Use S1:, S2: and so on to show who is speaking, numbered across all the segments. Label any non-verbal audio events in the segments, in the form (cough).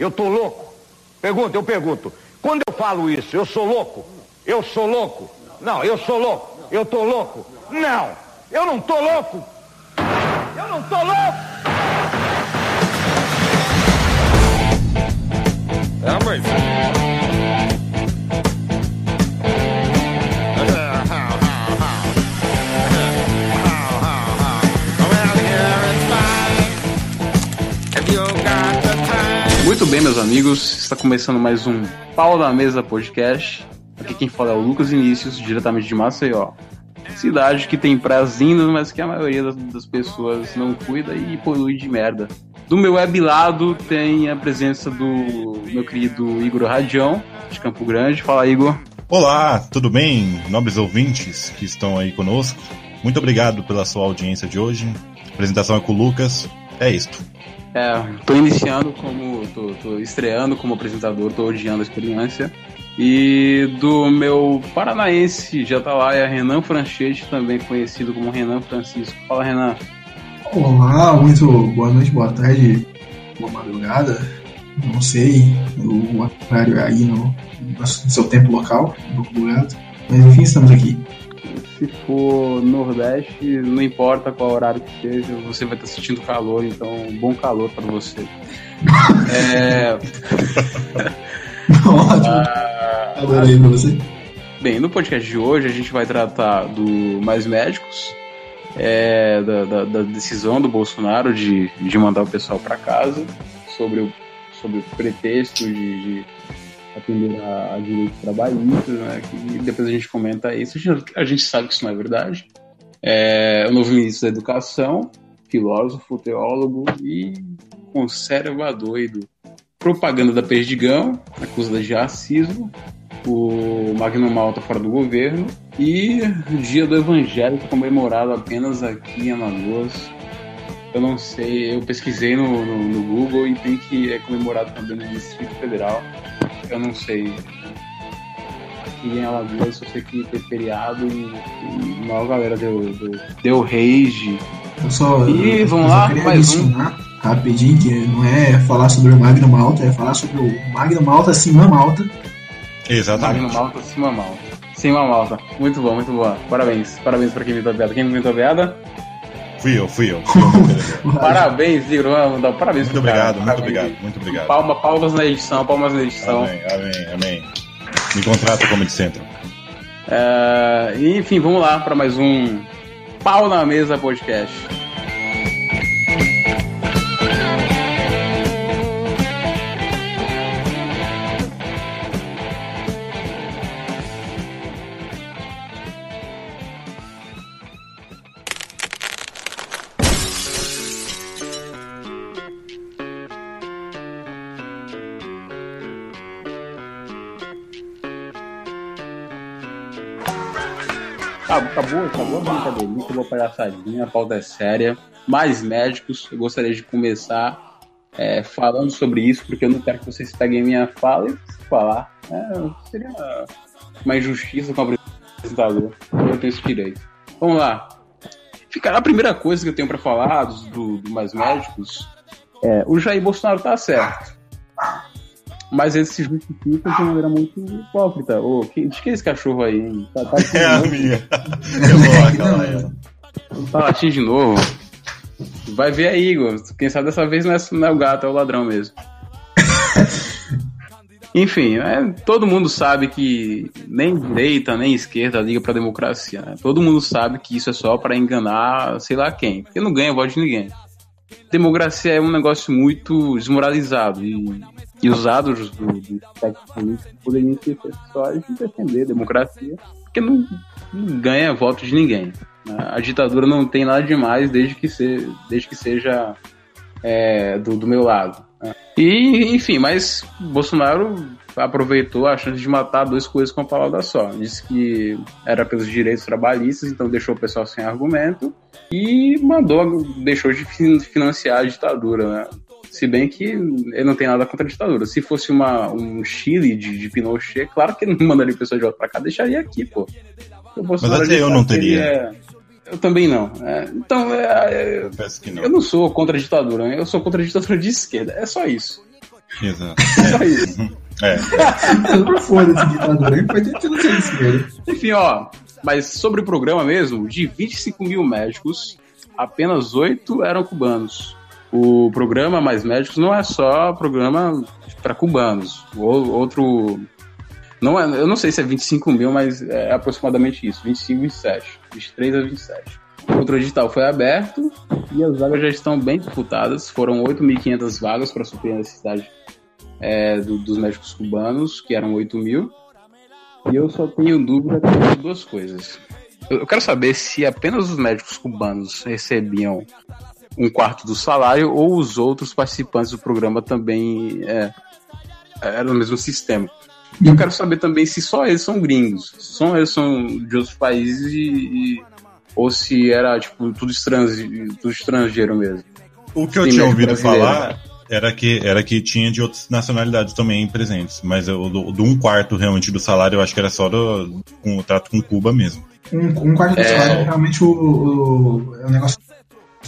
S1: Eu tô louco? Pergunta, eu pergunto. Quando eu falo isso, eu sou louco? Eu sou louco? Não, eu sou louco. Eu tô louco? Não, eu não tô louco. Eu não tô louco.
S2: É, mas...
S3: Muito bem, meus amigos, está começando mais um Pau na Mesa Podcast. Aqui quem fala é o Lucas Inícios, diretamente de Maceió. Cidade que tem praias lindas, mas que a maioria das pessoas não cuida e polui de merda. Do meu web lado tem a presença do meu querido Igor Radião, de Campo Grande. Fala, Igor.
S4: Olá, tudo bem, nobres ouvintes que estão aí conosco? Muito obrigado pela sua audiência de hoje. A apresentação é com o Lucas. É isto.
S3: É, tô iniciando como. tô, tô estreando como apresentador, tô odiando a experiência. E do meu paranaense de Atalaia, Renan Franchetti, também conhecido como Renan Francisco. Fala, Renan.
S5: Olá, muito boa noite, boa tarde, boa madrugada. Não sei o horário aí no, no seu tempo local, pouco bugado. Mas enfim, estamos aqui.
S3: Se for Nordeste, não importa qual horário que seja, você vai estar sentindo calor, então bom calor para você. (laughs) é,
S5: Ótimo,
S3: ah,
S5: adorei pra você.
S3: Bem, no podcast de hoje a gente vai tratar do Mais Médicos, é, da, da- da decisão do Bolsonaro de, de mandar o pessoal para casa, sobre o, sobre o pretexto de, de atender a, a direitos trabalhistas, né, que depois a gente comenta isso. A gente, sabe que isso não é verdade. É, o novo ministro da Educação, filósofo, teólogo e conservador e do propaganda da Perdigão, acusada de racismo, o Magno Malta fora do governo e o Dia do Evangelho comemorado apenas aqui em Alagoas. Eu não sei, eu pesquisei no, no, no Google e tem que é comemorado também no Distrito Federal. Eu não sei. Aqui em Alagoas eu sei que tem feriado e, e a maior galera deu, deu, deu rage.
S5: Eu só, eu,
S3: vamos lá,
S5: queria
S3: mais um.
S5: rapidinho que não é falar sobre o Magno Malta, é falar sobre o Magno Malta acima Malta.
S3: Magno
S4: Exatamente.
S3: Malta, cima Malta. Cima Malta. Muito bom, muito bom. Parabéns. Parabéns pra quem inventou a piada. Quem inventou a piada?
S4: Fui eu, fui eu. Fui (laughs) eu.
S3: Parabéns, Igor. Parabéns
S4: Muito obrigado, muito
S3: Parabéns.
S4: obrigado, muito obrigado.
S3: Palma, palmas na edição, palmas na edição.
S4: Amém, amém, amém. Me contrata como de centro.
S3: É, enfim, vamos lá para mais um Pau na Mesa podcast. Acabou, acabou, a brincadeirinha, acabou a palhaçadinha, a pauta é séria. Mais médicos, eu gostaria de começar é, falando sobre isso, porque eu não quero que vocês peguem minha fala e falar. É, seria uma injustiça com o apresentador. Eu tenho esse direito. Vamos lá. Fica a primeira coisa que eu tenho para falar do, do, do Mais Médicos é o Jair Bolsonaro tá certo. Mas ele se justifica de maneira muito hipócrita. Ô, que, de que é esse cachorro aí, hein? Tá, tá
S4: É a minha. Eu vou
S3: latindo de novo. Vai ver aí, Igor. Quem sabe dessa vez não é, não é o gato, é o ladrão mesmo. (laughs) Enfim, é, todo mundo sabe que nem direita nem esquerda liga pra democracia. Né? Todo mundo sabe que isso é só pra enganar sei lá quem. Porque não ganha voto de ninguém. Democracia é um negócio muito desmoralizado e, e os atos do, do espectro político poderiam ser só de defender a democracia, porque não, não ganha voto de ninguém. A ditadura não tem nada demais desde que, se, desde que seja é, do, do meu lado. né? E, enfim, mas Bolsonaro aproveitou a chance de matar duas coisas com a palavra só. Disse que era pelos direitos trabalhistas, então deixou o pessoal sem argumento e mandou, deixou de fin- financiar a ditadura, né? Se bem que ele não tem nada contra a ditadura. Se fosse uma, um Chile de, de Pinochet, claro que ele não mandaria pessoas de volta pra cá, deixaria aqui, pô. Bolsonaro
S4: até eu não teria.
S3: é- Eu também não. É, então, é, é,
S4: Peço que não.
S3: eu não sou contra a ditadura, né? eu sou contra a ditadura de esquerda. É só isso.
S4: Exato. (laughs)
S3: Só isso. (laughs)
S4: É.
S5: Foda-se, ditadura. É.
S3: Enfim, ó. Mas sobre o programa mesmo, de 25 mil médicos, apenas 8 eram cubanos. O programa Mais Médicos não é só programa para cubanos. Outro. Não é, eu não sei se é 25 mil, mas é aproximadamente isso: 25 e 27. 23 a 27. Outro edital foi aberto e as vagas já estão bem disputadas. Foram 8.500 vagas para suprir a necessidade é, do- dos médicos cubanos, que eram 8 mil. E eu só tenho dúvida de duas coisas. Eu eu quero saber se apenas os médicos cubanos recebiam um quarto do salário ou os outros participantes do programa também é, eram no mesmo sistema. E eu quero saber também se só eles são gringos, se só eles são de outros países e, e- ou se era tipo tudo estrangeiro, tudo estrangeiro mesmo.
S4: O que eu tinha ouvido
S3: brasileiro,
S4: falar era que, era que tinha de outras nacionalidades também presentes. Mas o do, do um quarto realmente do salário, eu acho que era só do, com o trato com Cuba mesmo.
S5: Um, um quarto do
S3: É.
S5: salário é realmente o, o, é um negócio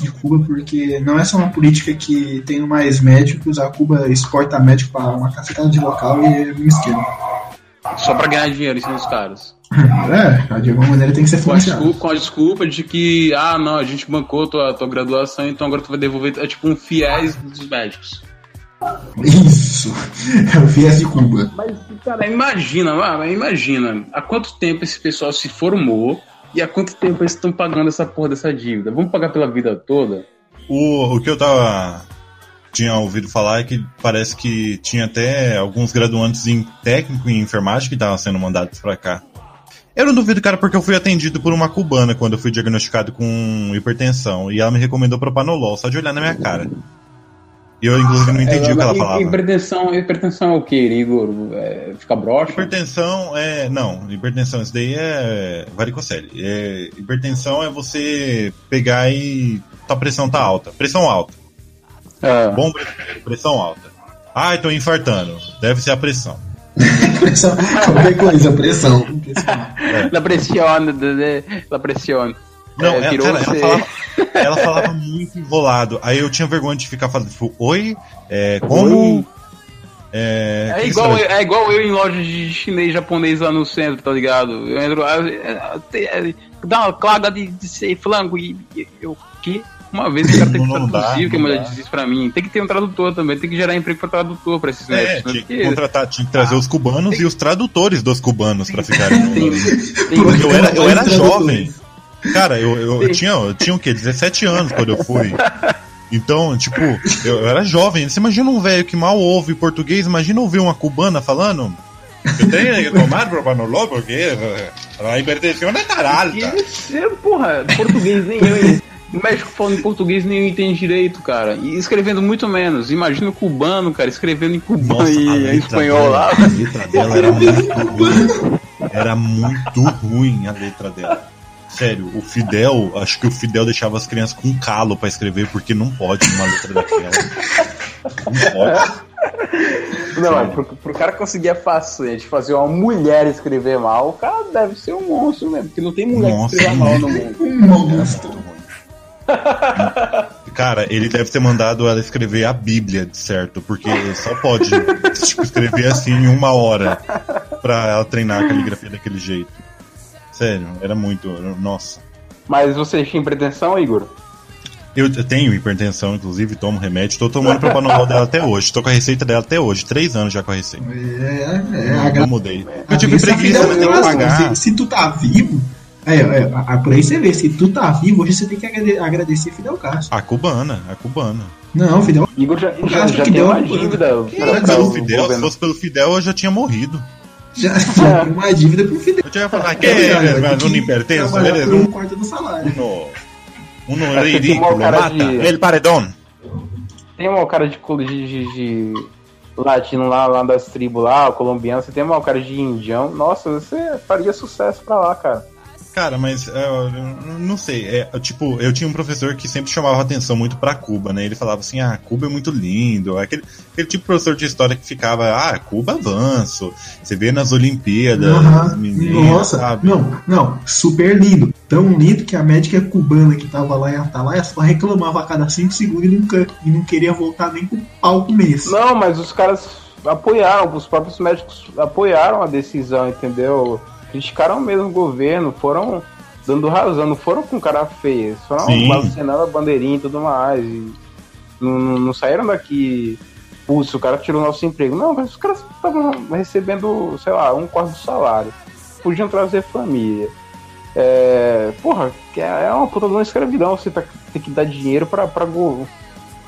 S5: de Cuba, porque não é só uma política que tendo mais médicos, a Cuba exporta médico para uma cacetada de local e é um esquema.
S3: Só pra ganhar dinheiro em cima dos caras. (laughs)
S5: É, de alguma maneira tem que ser
S3: Com a,
S5: financiado.
S3: desculpa, com a desculpa de que, ah, não, a gente bancou tua, tua graduação, então agora tu vai devolver. É tipo um fiéis dos médicos.
S5: Isso, é o viés de Cuba.
S3: Mas, cara, imagina, imagina, há quanto tempo esse pessoal se formou e há quanto tempo eles estão pagando essa porra dessa dívida? Vamos pagar pela vida toda?
S4: O, o que eu tava. Tinha ouvido falar é que parece que tinha até alguns graduantes em técnico e enfermagem que estavam sendo mandados pra cá. Eu não duvido, cara, porque eu fui atendido por uma cubana quando eu fui diagnosticado com hipertensão. E ela me recomendou propanolol, só de olhar na minha cara. E eu, inclusive, não entendi o que ela
S3: Hi-
S4: falava.
S3: Hipertensão, hipertensão é o que, Igor? É, fica broxa?
S4: Hipertensão é. Não, hipertensão, isso daí é varicocele. É, hipertensão é você pegar e. Tua pressão tá alta. Pressão alta.
S3: É.
S4: Bom brasileiro, pressão alta. Ai, tô infartando. Deve ser a pressão. (laughs)
S5: Pressão, qualquer coisa, pressão. (laughs)
S3: La pressione, de- de- la pressione.
S4: Não,
S3: É,
S4: ela, cara, ela falava, ela falava muito enrolado. Aí eu tinha vergonha de ficar falando, tipo, oi, é, como.
S3: Oi.
S4: É,
S3: É
S4: que
S3: igual,
S4: história-
S3: é igual eu em loja de chinês japonês lá no centro, tá ligado? Eu entro, ah, é, é, é, dá uma claga de, de ser flanco e e- eu, o quê? Uma vez o cara tem que
S4: Não dá,
S3: traduzir o que a
S4: não
S3: mulher diz isso pra mim. Tem que ter um tradutor também, tem que gerar emprego pra tradutor pra esses
S4: É,
S3: médicos.
S4: tinha que
S3: Porque
S4: contratar, tinha que trazer os cubanos e os tradutores dos cubanos pra ficarem (laughs) no.
S3: tem, tem,
S4: Eu era, eu era jovem. Cara, eu, eu, eu tinha, eu tinha o quê? 17 anos quando eu fui. Então, tipo, eu, eu era jovem. Você imagina um velho que mal ouve português, imagina ouvir uma cubana falando. Eu tenho que tomar propanolol porque a hipertensão
S3: é, porra, português nem eu. O médico falando em português nem eu entendo direito, cara. E escrevendo muito menos. Imagina o cubano, cara, escrevendo em cubano
S4: Nossa,
S3: e em espanhol
S4: dela,
S3: lá.
S4: A letra dela era muito ruim. Era muito ruim a letra dela. Sério, o Fidel, acho que o Fidel deixava as crianças com calo pra escrever, porque não pode uma letra daquela. Não pode.
S3: Não, mas pro, pro cara conseguir a façanha de fazer uma mulher escrever mal, o cara deve ser um monstro mesmo, porque não tem mulher
S4: Nossa,
S3: que escreva mal no mundo.
S5: Um monstro.
S4: Cara, ele deve ter mandado ela escrever a Bíblia, de certo, porque só pode tipo, escrever assim em uma hora pra ela treinar a caligrafia daquele jeito. Sério, era muito. Nossa.
S3: Mas você tinha pretensão, Igor?
S4: Eu eu tenho hipertensão, inclusive, tomo remédio, tô tomando propanolol dela até hoje, tô com a receita dela até hoje, três anos já com a receita.
S5: É, é, a
S4: Não
S5: gra-
S4: mudei.
S5: a
S4: Eu tive preguiça, mas
S5: tem
S4: que pagar.
S5: Se, se tu tá vivo, é, é, a- por aí você vê, se tu tá vivo, hoje você tem que agrade- agradecer Fidel Castro.
S4: A cubana, a cubana.
S5: Não, Fidel.
S3: Igor já, já,
S5: acho
S3: já tem
S5: deu
S3: uma dívida. Pra-
S5: é,
S3: pra
S4: Fidel, se fosse pelo Fidel, eu já tinha morrido.
S5: Já (laughs) tem uma dívida pro Fidel.
S4: Eu tinha falado que é,
S5: vai
S4: mas não hipertenso,
S5: por um
S4: um,
S5: quarto do salário.
S4: uno, uno
S3: É, tem
S4: ridículo, mata
S3: de-
S4: el paredón.
S3: Tem uma cara de, de, de- de latino lá, lá das tribos lá, o colombiano, você tem uma cara de indião, nossa, você faria sucesso pra lá, cara.
S4: Cara, mas é, eu não sei. É, tipo, eu tinha um professor que sempre chamava atenção muito pra Cuba, né? Ele falava assim: ah, Cuba é muito lindo. Aquele, aquele tipo de professor de história que ficava: ah, Cuba é avanço. Você vê nas Olimpíadas.
S5: Aham.
S4: meninas,
S5: Nossa,
S4: sabe?
S5: não, não, super lindo. Tão lindo que a médica cubana que tava lá em Atalaia só reclamava a cada 5 segundos e nunca e não queria voltar nem com pau começo.
S3: Não, mas os caras apoiaram, os próprios médicos apoiaram a decisão, entendeu? Criticaram mesmo o governo, foram dando razão, não foram com cara feia, eles foram vacinando a bandeirinha e tudo mais. E não, não- não saíram daqui, putz, o cara tirou nosso emprego. Não, mas os caras estavam recebendo, sei lá, um quarto do salário. Podiam trazer família. É, porra, é é uma puta de uma escravidão você tá, ter que dar dinheiro pra, pra go-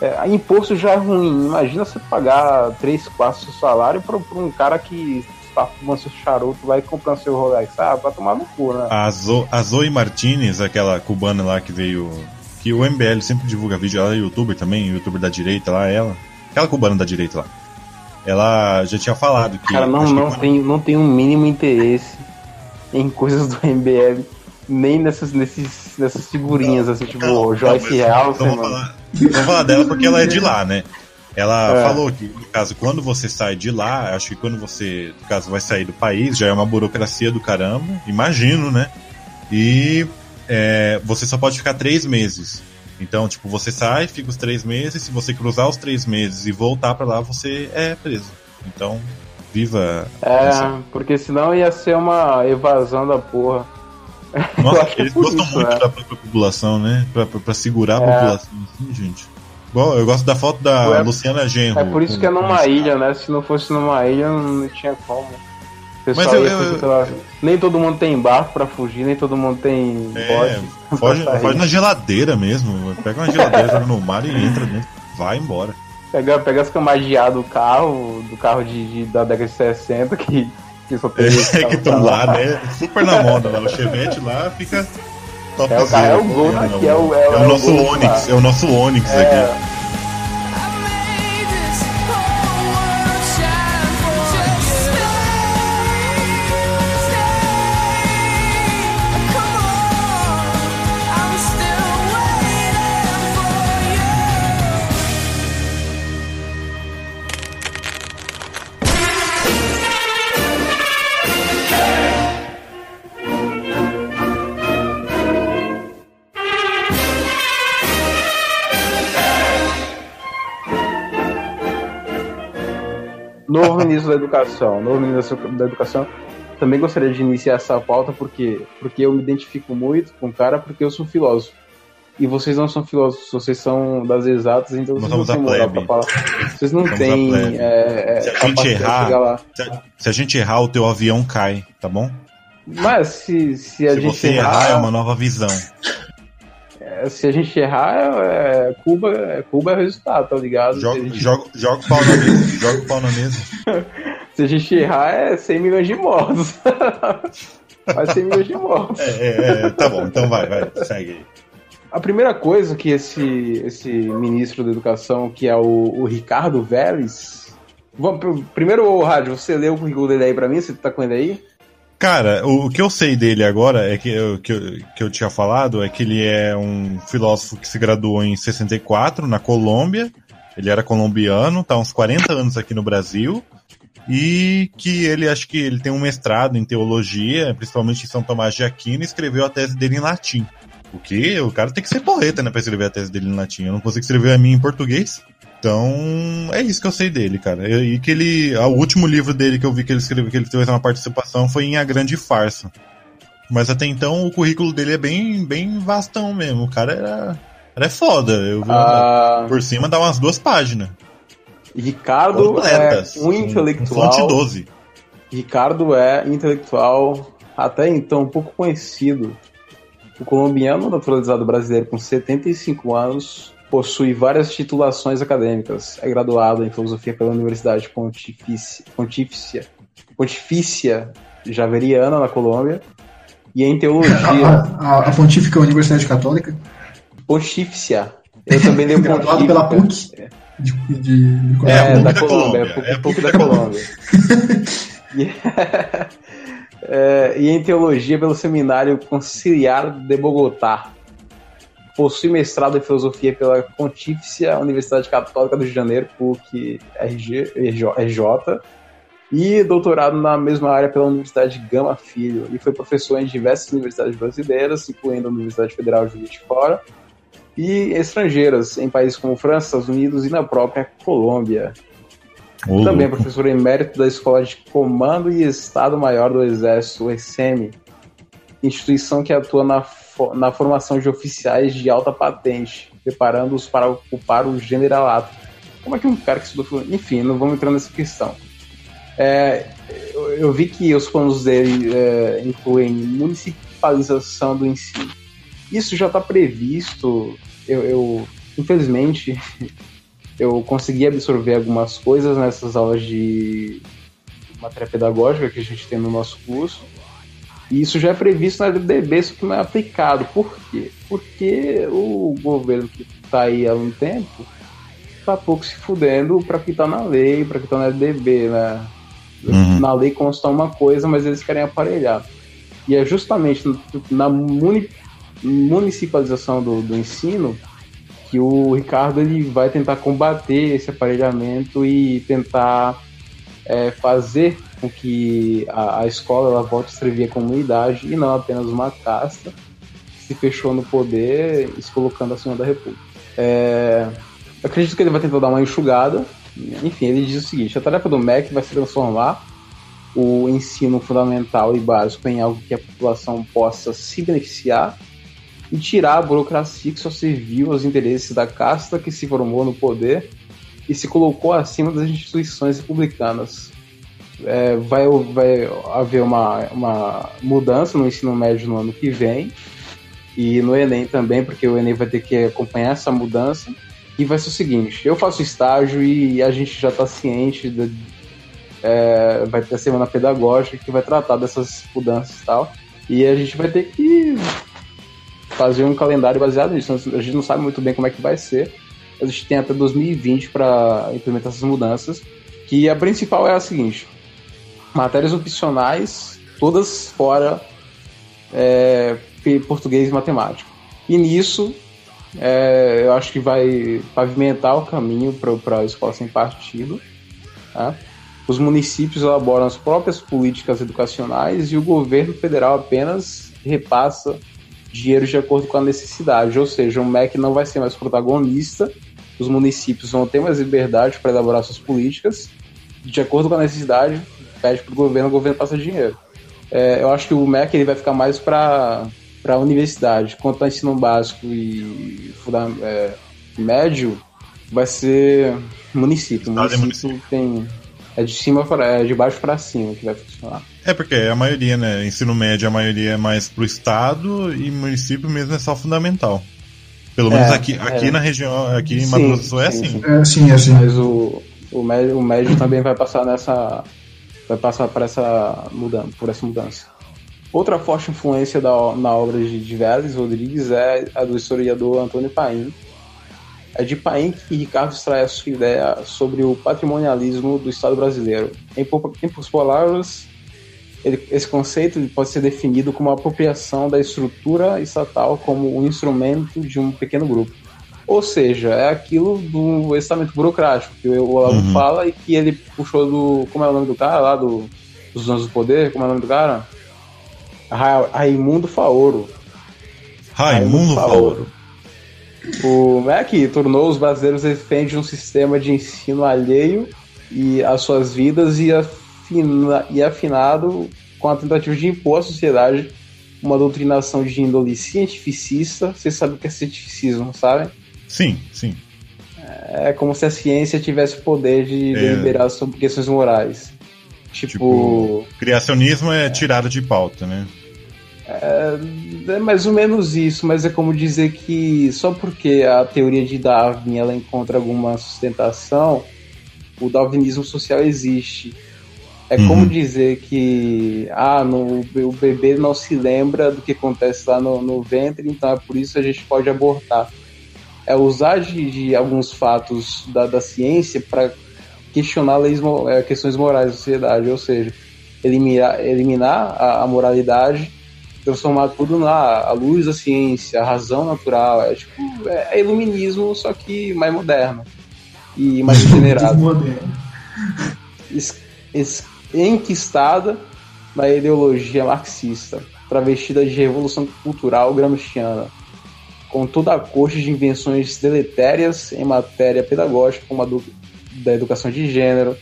S3: é, imposto já é ruim. Imagina você pagar 3 quartos do seu salário pra um cara que está fumando seu charuto lá e comprando seu Rolex. Ah, pra tomar no cu, né?
S4: A, Zo, a Zoe Martinez, aquela cubana lá que veio. Que o MBL sempre divulga vídeo, ela é youtuber também, youtuber da direita lá, ela. Aquela cubana da direita lá. Ela já tinha falado que.
S3: Cara, não,
S4: que
S3: não,
S4: quando-
S3: tem, não tem um mínimo interesse em coisas do MBL, nem nessas, nesses, nessas figurinhas, assim, tipo
S4: Não,
S3: Joyce
S4: não,
S3: Real,
S4: Vamos falar, vamos falar dela porque ela é de lá, né? Ela
S3: É.
S4: falou que, no caso, quando você sai de lá, acho que quando você, no caso, vai sair do país, já é uma burocracia do caramba, imagino, né? E é, você só pode ficar três meses. Então, tipo, você sai, fica os três meses, se você cruzar os três meses e voltar pra lá, você é preso. Então, viva.
S3: É, porque senão ia ser uma evasão da porra. (laughs)
S4: Nossa,
S3: é
S4: eles gostam muito
S3: é.
S4: da própria população, né? Pra, pra, pra segurar a
S3: É.
S4: população, assim, gente. Bom, eu gosto da foto da
S3: É-
S4: Luciana Genro.
S3: É por isso
S4: com-
S3: que é numa ilha, né? Se não fosse numa ilha, não tinha como. Pessoal
S4: Mas eu- eu-
S3: pela- Nem todo mundo tem barco pra fugir, nem todo mundo tem
S4: É,
S3: bote.
S4: Foge, foge na geladeira mesmo. Pega uma geladeira, joga no mar e (laughs) entra dentro. Vai embora.
S3: Pega, pega as camadeadas do carro, do carro de, de- da década de 60, que, que só tem.
S4: É (laughs) que estão lá, né? Super na moda lá. O Chevette lá fica top
S3: É o é o Gol, né? Que é o- é o-
S4: é o nosso
S3: é o
S4: Onix, é o nosso Onix aqui.
S3: Ministro da Educação. Novo ministro da Educação. Também gostaria de iniciar essa pauta porque, porque eu me identifico muito com o cara, porque eu sou filósofo. E vocês não são filósofos, vocês são das exatas, então
S4: Nós
S3: vocês não têm moral pra
S4: plebe.
S3: falar. Vocês não
S4: a
S3: têm é, é,
S4: Se a gente errar-. Se a, se gente errar, o teu avião cai, tá bom?
S3: Mas se, se a
S4: Se
S3: gente
S4: você
S3: errar,
S4: errar, é uma nova visão.
S3: É, se a gente errar, é, é, Cuba, é, Cuba é o resultado, tá ligado?
S4: Joga,
S3: gente,
S4: joga, joga o pau na mesa. Joga o pau na mesa. (laughs)
S3: se a gente errar, é 100 milhões de mortos. (laughs) Vai 100 milhões de mortos.
S4: É, é, é, tá bom, então vai, vai, segue aí.
S3: A primeira coisa que esse, esse ministro da educação, que é o, o Ricardo Vélez. Vamos, pr- primeiro, Rádio, você leu o currículo dele aí pra mim? Você tá com ele aí?
S4: Cara, o, o que eu sei dele agora é que eu, que, eu, que eu tinha falado é que ele é um filósofo que se graduou em 64 na Colômbia. Ele era colombiano, tá uns 40 anos aqui no Brasil. E que ele acho que ele tem um mestrado em teologia, principalmente em São Tomás de Aquino, e escreveu a tese dele em latim. O que? O cara tem que ser porreta, né, pra escrever a tese dele em latim. Eu não consigo escrever a minha em português. Então, é isso que eu sei dele, cara. E que ele. O último livro dele que eu vi que ele escreveu, que ele teve uma participação, foi em A Grande Farsa. Mas até então o currículo dele é bem, bem vastão mesmo. O cara era. Era foda. Eu vi
S3: Ah,
S4: por cima dá umas duas páginas.
S3: Ricardo
S4: Completas.
S3: é um intelectual.
S4: Fonte 12.
S3: Ricardo é intelectual até então pouco conhecido. O colombiano naturalizado brasileiro com 75 anos possui várias titulações acadêmicas. É graduado em filosofia pela Universidade Pontifícia, Pontifícia, Pontifícia Javeriana na Colômbia e em teologia
S5: A, a, a Pontífica Universidade Católica,
S3: Pontifícia. Eu também dei um (laughs)
S5: graduado pela. PUC. De, de, de,
S4: É,
S3: É, da
S4: da
S3: Colômbia,
S4: Colômbia,
S3: é
S4: é a
S3: PUC
S4: PUC
S3: da
S4: da
S3: Colômbia. É, e em teologia pelo Seminário Conciliar de Bogotá. Possui mestrado em filosofia pela Pontifícia Universidade Católica do Rio de Janeiro, PUC RJ, e doutorado na mesma área pela Universidade Gama Filho. E foi professor em diversas universidades brasileiras, incluindo a Universidade Federal de Juiz de Fora, e estrangeiras, em países como França, Estados Unidos e na própria Colômbia.
S4: Ô,
S3: Também é professor emérito da Escola de Comando e Estado-Maior do Exército, ESEMI, instituição que atua na, fo- na formação de oficiais de alta patente, preparando-os para ocupar o generalato. Como é que um cara que estudou... Enfim, não vamos entrar nessa questão. É, eu, eu vi que os planos dele é, incluem municipalização do ensino. Isso já está previsto. Eu, eu, infelizmente, (laughs) eu consegui absorver algumas coisas nessas aulas de matéria pedagógica que a gente tem no nosso curso. E isso já é previsto na LDB, só que não é aplicado. Por quê? Porque o governo que está aí há um tempo tá pouco se fudendo para que tá na lei, para que tá na LDB, né?
S4: Uhum.
S3: Na lei consta uma coisa, mas eles querem aparelhar. E é justamente na muni- municipalização do, do ensino que o Ricardo ele vai tentar combater esse aparelhamento e tentar é, fazer com que a, a escola ela volte a servir a comunidade e não apenas uma casta que se fechou no poder e se colocando acima da república. É, acredito que ele vai tentar dar uma enxugada. Enfim, ele diz o seguinte: a tarefa do MEC vai se transformar o ensino fundamental e básico em algo que a população possa se beneficiar e tirar a burocracia que só serviu aos interesses da casta que se formou no poder e se colocou acima das instituições republicanas. É, vai, vai haver uma, uma mudança no ensino médio no ano que vem e no Enem também, porque o Enem vai ter que acompanhar essa mudança. E vai ser o seguinte: eu faço estágio e a gente já está ciente, de, é, vai ter a semana pedagógica que vai tratar dessas mudanças e tal. E a gente vai ter que fazer um calendário baseado nisso. A gente não sabe muito bem como é que vai ser. A gente tem até 2020 para implementar essas mudanças. Que a principal é a seguinte: matérias opcionais, todas fora é, português e matemática. E nisso, é, eu acho que vai pavimentar o caminho para a escola sem partido. Tá? Os municípios elaboram as próprias políticas educacionais e o governo federal apenas repassa dinheiro de acordo com a necessidade. Ou seja, o MEC não vai ser mais protagonista, os municípios vão ter mais liberdade para elaborar suas políticas. De acordo com a necessidade, pede para o governo, o governo passa dinheiro. É, eu acho que o MEC ele vai ficar mais para a universidade. Quanto ao ensino básico e é, médio, vai ser município. O
S4: Estado e
S3: município tem. É de cima para é de baixo para cima que vai funcionar.
S4: É porque a maioria, né? Ensino médio, a maioria é mais pro estado e município mesmo é só fundamental. Pelo
S3: É,
S4: menos aqui,
S3: é.
S4: aqui na região, aqui em Mato Grosso do Sul é
S3: sim,
S4: assim.
S3: sim.
S5: É assim, é assim.
S3: Mas o, o, médio, o médio também vai passar nessa. Vai passar por essa mudança, por essa mudança. Outra forte influência da, na obra de, de Vélez Rodrigues é a do historiador Antônio Paim. É de Paim que Ricardo extrai a sua ideia sobre o patrimonialismo do Estado brasileiro. Em, em poucas palavras, ele- esse conceito pode ser definido como a apropriação da estrutura estatal como um instrumento de um pequeno grupo. Ou seja, é aquilo do estamento burocrático que o Olavo
S4: Uhum.
S3: fala e que ele puxou do. Como é o nome do cara lá? Do, dos Donos do Poder? Como é o nome do cara? Ra- Raimundo Faoro.
S4: Raimundo Faoro.
S3: O MEC tornou os brasileiros reféns de um sistema de ensino alheio e às suas vidas e, afina, e afinado com a tentativa de impor à sociedade uma doutrinação de índole cientificista. Vocês sabem o que é cientificismo, sabem?
S4: Sim, sim.
S3: É como se a ciência tivesse o poder de
S4: É.
S3: deliberar sobre questões morais. Tipo,
S4: Tipo, criacionismo é tirada de pauta, né?
S3: é mais ou menos isso, mas é como dizer que só porque a teoria de Darwin ela encontra alguma sustentação, o darwinismo social existe. É
S4: Uhum.
S3: como dizer que ah, no, o bebê não se lembra do que acontece lá no, no ventre, então é por isso que a gente pode abortar. É usar de, de alguns fatos da, da ciência para questionar leis, eh, questões morais da sociedade, ou seja, eliminar, eliminar a, a moralidade, transformar tudo na a luz da ciência, a razão natural. É tipo, é, é iluminismo, só que mais moderno e mais regenerado.
S5: Moderno.
S3: Es- es- enquistada na ideologia marxista, travestida de revolução cultural gramsciana, com toda a corte de invenções deletérias em matéria pedagógica, como a do- da educação de gênero,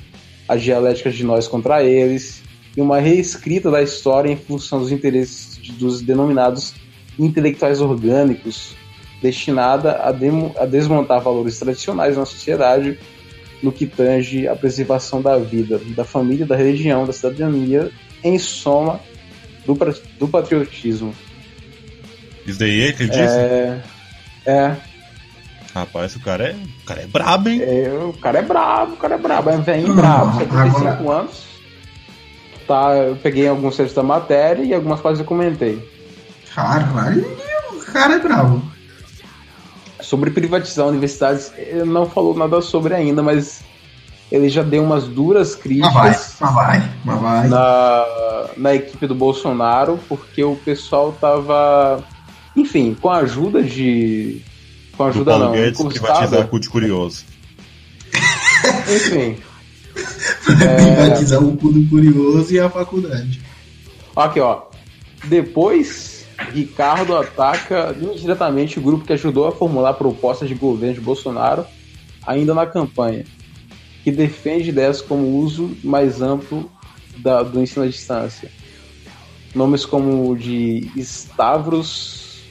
S3: a dialética de nós contra eles, e uma reescrita da história em função dos interesses dos denominados intelectuais orgânicos, destinada a, a desmontar valores tradicionais na sociedade no que tange a preservação da vida, da família, da religião, da cidadania, em soma, do, do patriotismo.
S4: Isso daí é que ele disse?
S3: É, é,
S4: Rapaz, o cara é, o cara é brabo, hein?
S3: é, o cara é brabo, o cara é brabo, é velhinho
S5: Não,
S3: brabo, 75
S5: agora-
S3: anos. Tá, eu peguei alguns textos da matéria e algumas coisas eu comentei.
S5: Caralho, o cara é bravo.
S3: Sobre privatizar universidades, ele não falou nada sobre ainda, mas ele já deu umas duras
S5: Mas vai,
S3: críticas.
S5: mas vai, mas vai.
S3: na, na equipe do Bolsonaro, porque o pessoal tava, enfim, com a ajuda de. Com a
S4: Do
S3: ajuda
S4: Paulo
S3: não,
S4: Guedes privatizar cu de curioso. (laughs)
S3: Enfim. (laughs)
S5: Privatizar o cu do curioso e a faculdade.
S3: Aqui, ó. Depois, Ricardo ataca indiretamente o grupo que ajudou a formular propostas de governo de Bolsonaro, ainda na campanha, que defende ideias como o uso mais amplo da- do ensino à distância. Nomes como o de Stavros,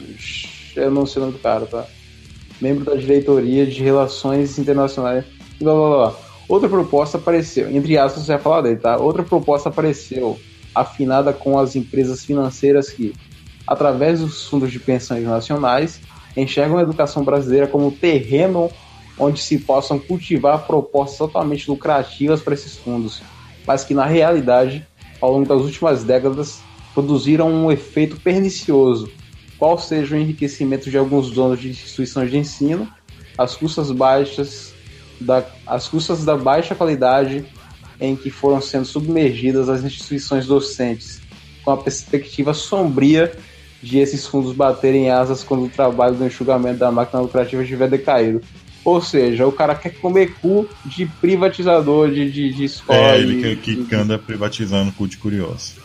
S3: eu não sei o nome do cara, tá? Membro da diretoria de Relações Internacionais. Blá, blá, blá. Outra proposta apareceu, entre aspas, você vai falar dele, tá? Outra proposta apareceu, afinada com as empresas financeiras que, através dos fundos de pensões nacionais, enxergam a educação brasileira como terreno onde se possam cultivar propostas totalmente lucrativas para esses fundos, mas que na realidade, ao longo das últimas décadas, produziram um efeito pernicioso, qual seja o enriquecimento de alguns donos de instituições de ensino, as custas baixas da, as custas da baixa qualidade em que foram sendo submergidas as instituições docentes, com a perspectiva sombria de esses fundos baterem asas quando o trabalho do enxugamento da máquina lucrativa estiver decaído. Ou seja, o cara quer comer cu de privatizador de, de, de escola.
S4: É, ele que, que anda privatizando cu de curioso.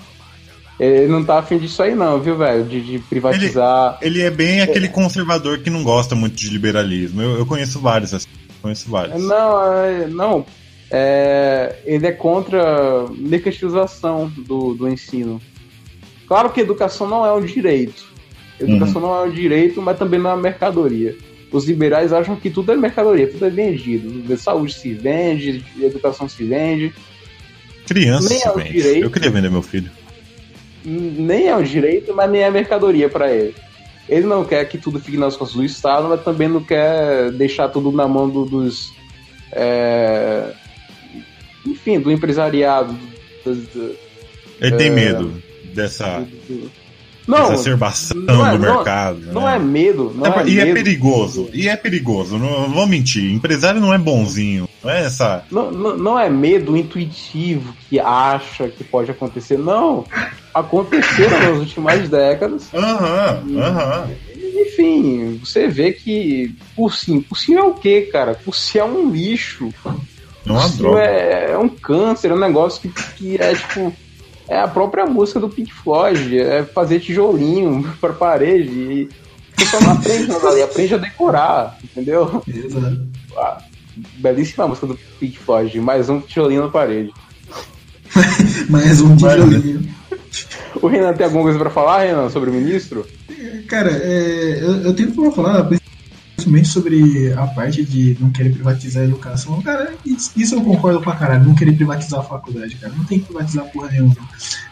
S3: Ele não tá afim disso aí, não, viu, velho? De, de privatizar.
S4: Ele é bem aquele conservador que não gosta muito de liberalismo. Eu, eu conheço vários, assim. Conheço vários.
S3: Não, é, não. É, ele é contra a mercantilização do, do ensino. Claro que educação não é um direito. Educação não é um direito, mas também não é uma mercadoria. Os liberais acham que tudo é mercadoria, tudo é vendido. Saúde se vende, educação se vende.
S4: Criança,
S3: nem é o
S4: simplesmente.
S3: direito.
S4: Eu queria vender meu filho.
S3: nem é um direito, mas nem é mercadoria para ele. Ele não quer que tudo fique nas costas do Estado, mas também não quer deixar tudo na mão do- dos. é, enfim, do empresariado. do- do-
S4: Ele tem
S3: É.
S4: medo dessa
S3: não,
S4: exacerbação
S3: não é-
S4: do
S3: não-
S4: mercado.
S3: não
S4: né?
S3: é medo. Não é,
S4: e é
S3: medo.
S4: perigoso. E é perigoso. Não, não vou mentir. Empresário não é bonzinho. Não é essa.
S3: Não, não, não é medo intuitivo que acha que pode acontecer. Não. Aconteceram (laughs) nas últimas décadas.
S4: Aham, aham.
S3: Enfim, você vê que Cursinho, Cursinho é o quê, cara? Cursinho é um lixo.
S4: Não é droga.
S3: é, é um câncer, é um negócio que, que é tipo. É a própria música do Pink Floyd, é fazer tijolinho (laughs) pra parede. E pessoal não aprende nada ali, aprende a decorar, entendeu?
S5: Exato.
S3: Ah, belíssima música do Pink Floyd, mais um tijolinho na parede. (laughs)
S5: Mais um tijolinho.
S3: O Renan tem alguma coisa pra falar, Renan, sobre o ministro?
S5: Cara, é, eu, eu tenho pra falar principalmente sobre a parte de não querer privatizar a educação. Cara, isso, eu concordo pra caralho. Não querer privatizar a faculdade, cara. Não tem que privatizar porra nenhuma.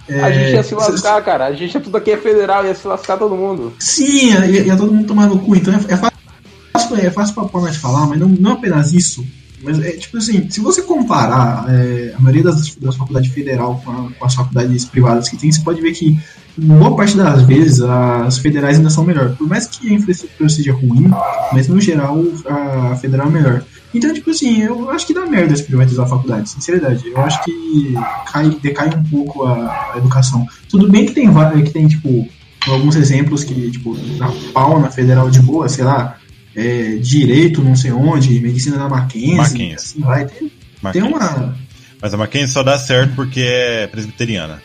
S5: É,
S3: A gente ia se lascar, cara. A gente é tudo aqui é federal, ia se lascar todo mundo.
S5: Sim, ia, ia todo mundo tomar no cu. Então é, é fácil, é fácil pra, pra nós falar, mas não, não apenas isso. Mas é tipo assim, se você comparar é, a maioria das, das faculdades federal com, a- com as faculdades privadas que tem, você pode ver que boa parte das vezes as federais ainda são melhor. Por mais que a infraestrutura seja ruim, mas no geral a federal é melhor. Então, tipo assim, eu acho que dá merda se privatizar a faculdade, sinceridade. Eu acho que cai, decai um pouco a, a educação. Tudo bem que tem, que tem, tipo, alguns exemplos que, tipo, dá pau na federal de boa, sei lá, é, direito não sei onde, medicina da Mackenzie,
S4: Mackenzie.
S5: assim vai. Tem, tem uma.
S4: Mas a Mackenzie só dá certo porque é presbiteriana.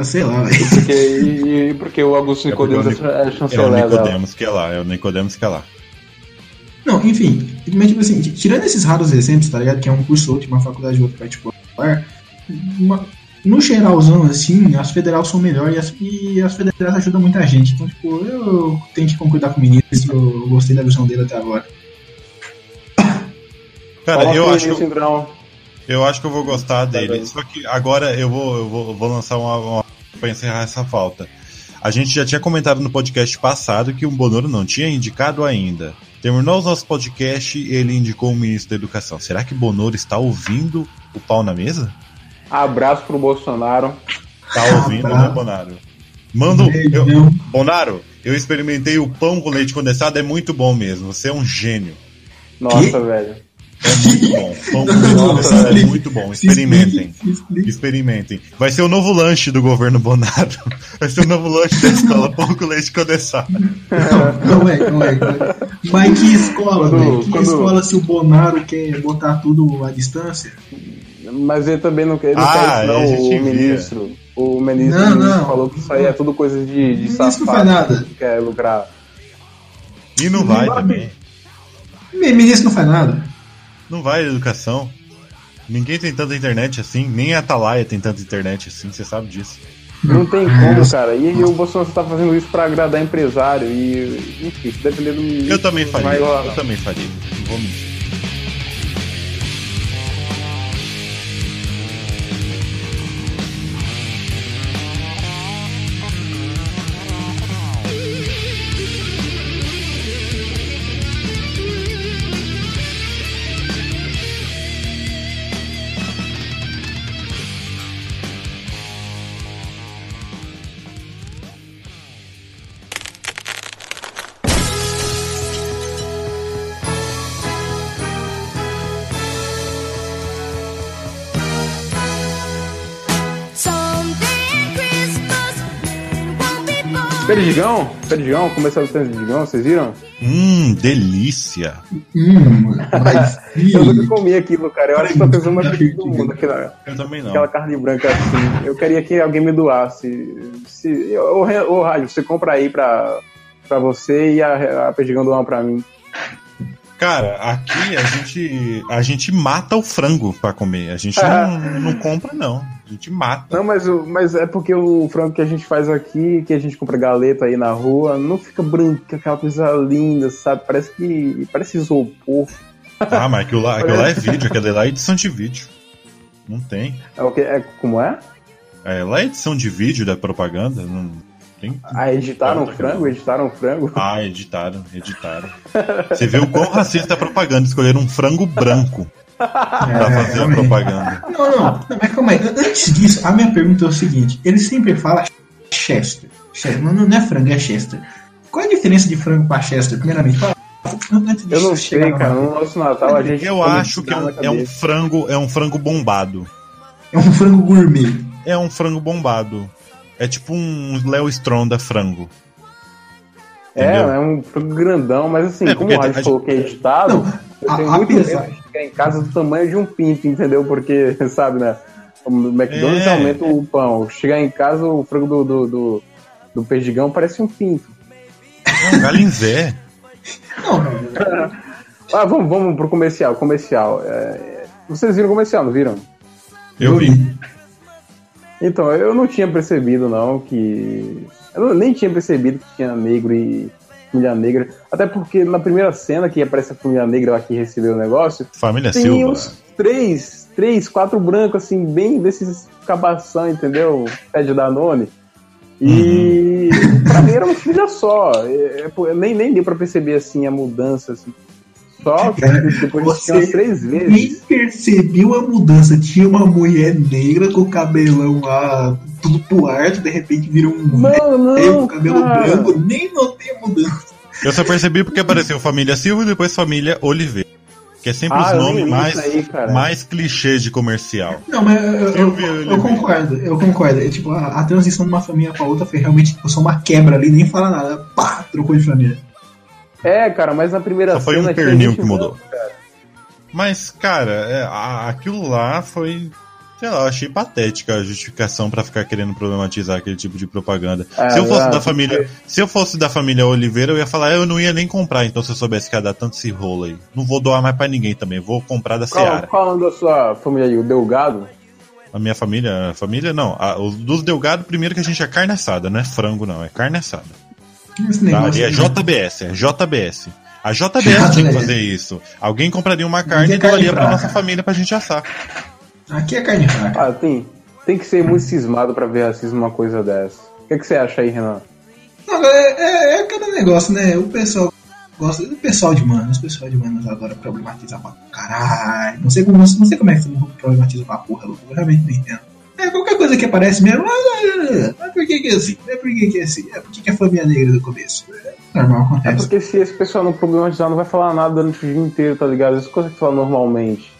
S5: Ah, sei lá, velho.
S3: Porque, e, e porque o Augusto
S4: É
S3: Nicodemus é
S4: É o
S3: chanceler.
S4: Nicodemos que é lá, é o Nicodemos que é lá.
S5: Não, enfim, mas tipo assim, tirando esses raros exemplos, tá ligado? Que é um curso outro, uma faculdade outra particular, uma- no geralzão, assim, as federais são melhores e as, e as federais ajudam muita gente. Então, tipo, eu tenho que concordar com o ministro, eu gostei da visão dele até agora.
S4: Cara,
S3: Fala
S4: eu acho,
S3: isso,
S4: que
S3: então.
S4: Eu acho que eu vou gostar dele.
S3: bem.
S4: Só que agora eu vou, eu vou, vou lançar uma, uma pra encerrar essa falta. A gente já tinha comentado no podcast passado que o Bonoro não tinha indicado ainda. Terminou o nosso podcast e ele indicou o ministro da Educação. Será que Bonoro está ouvindo o pau na mesa?
S3: Abraço pro Bolsonaro.
S4: Tá ouvindo,
S5: tá.
S4: né, Bonaro? Manda um- eu, Bonaro, eu experimentei o pão com leite condensado, é muito bom mesmo. Você é um gênio.
S3: Nossa, velho.
S4: É muito bom. Pão com é muito bom. Experimentem. Experimentem. Vai ser o novo lanche do governo Bonaro. Vai ser o novo lanche da escola, pão com leite condensado.
S5: Não, não é, não é. não é. Mas que escola,
S3: Quando-
S5: velho? Que
S3: quando-
S5: escola se o Bonaro quer botar tudo à distância?
S3: Mas ele também não quer, ele
S4: Ah,
S3: quer isso, não, o
S4: via.
S3: ministro. O ministro,
S5: Não, não.
S3: falou que isso aí é tudo coisa de, de
S5: O ministro não
S3: safado
S5: faz nada.
S3: que quer lucrar.
S4: E não vai também.
S5: O ministro não faz nada.
S4: Não vai educação. Ninguém tem tanta internet assim. Nem a Atalaia tem tanta internet assim. Você sabe disso.
S3: Não tem como, cara. E, o Bolsonaro tá fazendo isso pra agradar empresário. E, enfim, se depender do.
S4: Eu também faria.
S3: vai rolar,
S4: Eu também faria. Não vou mentir.
S6: Born.
S3: Perdigão? Perdigão? Começou o Perdigão, vocês viram?
S4: Hum, delícia.
S5: Hum, mas. (laughs)
S3: Eu nunca comi aquilo, cara. Eu acho que foi a coisa mais feliz do mundo. Aquela,
S4: Eu também não.
S3: aquela carne branca assim. Eu queria que alguém me doasse. Se, ô, ô, Rádio, você compra aí pra, pra você e a, a Perdigão doar pra mim.
S4: Cara, aqui a gente a gente mata o frango pra comer. A gente não, (laughs) não compra não. A gente mata.
S3: Não, mas, o- mas é porque o frango que a gente faz aqui, que a gente compra galeta aí na rua, não fica branco, aquela coisa linda, sabe? Parece que. Parece isopor.
S4: Ah, mas aquilo lá, aquilo lá é vídeo, aquilo lá é edição de vídeo. Não tem.
S3: É o que? É, como é?
S4: É, lá é edição de vídeo da propaganda. Não tem.
S3: Ah, editaram o frango? Editaram o frango?
S4: Ah, editaram, editaram. Você vê o quão racista a propaganda. Escolheram um frango branco pra fazer a propaganda.
S5: Não, não, não, mas calma aí. Antes disso, a minha pergunta é o seguinte: ele sempre fala Chester. Chester. Não, não é frango, é Chester. Qual a diferença de frango pra Chester? Primeiramente, fala.
S3: Eu não sei, cara. No nosso Natal a gente.
S4: Eu acho que é um, é um frango, é um frango bombado.
S5: É um frango gourmet.
S4: É um frango bombado. É tipo um Léo Stronda frango.
S3: É,
S4: entendeu?
S3: é um frango grandão, mas assim,
S4: É,
S3: como o Rádio falou que é editado,
S5: Não,
S3: eu tenho muito
S5: apesar-
S3: medo de chegar em casa do tamanho de um pinto, entendeu? Porque, (laughs) sabe, né? O McDonald's
S4: É.
S3: aumenta o pão. Chegar em casa, o frango do, do, do, do perdigão parece um pinto.
S4: É um galinzé.
S5: Não, (laughs)
S3: Ah, vamos, vamos pro comercial. Comercial. É, vocês viram o comercial, não viram?
S4: Eu vi.
S3: Então, eu não tinha percebido, não, que. Eu nem tinha percebido que tinha negro e mulher negra. Até porque na primeira cena que aparece a família negra lá que recebeu o negócio,
S4: Família
S3: tem
S4: Silva.
S3: uns três, três, quatro brancos, assim, bem desses cabação, entendeu? Pé de Danone. E pra mim era uma filha só. É, é, pô, nem, nem deu pra perceber assim a mudança. Assim. Só
S5: Cara,
S3: depois de
S5: você
S3: umas três
S5: Nem
S3: vezes.
S5: percebeu a mudança. Tinha uma mulher negra com o cabelão lá, tudo pro de repente vira um
S3: Não,
S5: velho com cabelo
S3: cara.
S5: branco. Nem notei a mudança.
S4: Eu só percebi porque apareceu família Silva e depois família Oliveira. Que é sempre
S3: Ah,
S4: os nomes mais,
S3: aí,
S4: mais clichês de comercial.
S5: Não, mas eu, eu,
S4: Eu
S5: eu, concordo, eu concordo. É, tipo, a, a transição de uma família pra outra foi realmente tipo, só uma quebra ali, nem fala nada. Pá, trocou de família.
S3: É, cara, mas na primeira
S4: Só foi
S3: cena
S4: um
S3: tinha
S4: pernil que mudou.
S3: branca.
S4: Mas, cara, é, a- aquilo lá foi. Sei lá, eu achei patética a justificação pra ficar querendo problematizar aquele tipo de propaganda.
S3: Ah,
S4: se eu fosse da família, se eu fosse da família Oliveira, eu ia falar, eu não ia nem comprar, então se eu soubesse que ia dar tanto esse rolo aí. Não vou doar mais pra ninguém também, vou comprar da
S3: Qual,
S4: Seara.
S3: qual é da sua família aí? O Delgado?
S4: A minha família, a família não, a, os dos Delgado, primeiro que a gente é carne assada, não é frango não, é carne assada.
S5: Esse
S4: Tá?
S5: negócio
S4: E é. JBS, é JBS. A JBS tinha que fazer isso. Alguém compraria uma carne e doaria pra nossa família pra gente assar.
S5: Aqui é carne fraca.
S3: Ah, tem, tem que ser muito cismado pra ver racismo numa coisa dessa. O que, que você acha aí, Renan?
S5: Não, é, é, é aquele negócio, né? O pessoal gosta. O pessoal de Manos, o pessoal de Manos adora problematizar pra caralho. Não sei como, não sei como é que você não problematiza pra porra. Eu realmente não entendo. É qualquer coisa que aparece mesmo. Mas, mas por que que é assim? É por que que é assim? É por que que é família negra do começo? É normal,
S3: É
S5: acontece.
S3: porque se esse pessoal não problematizar, não vai falar nada durante o dia inteiro, tá ligado? Isso consegue falar normalmente.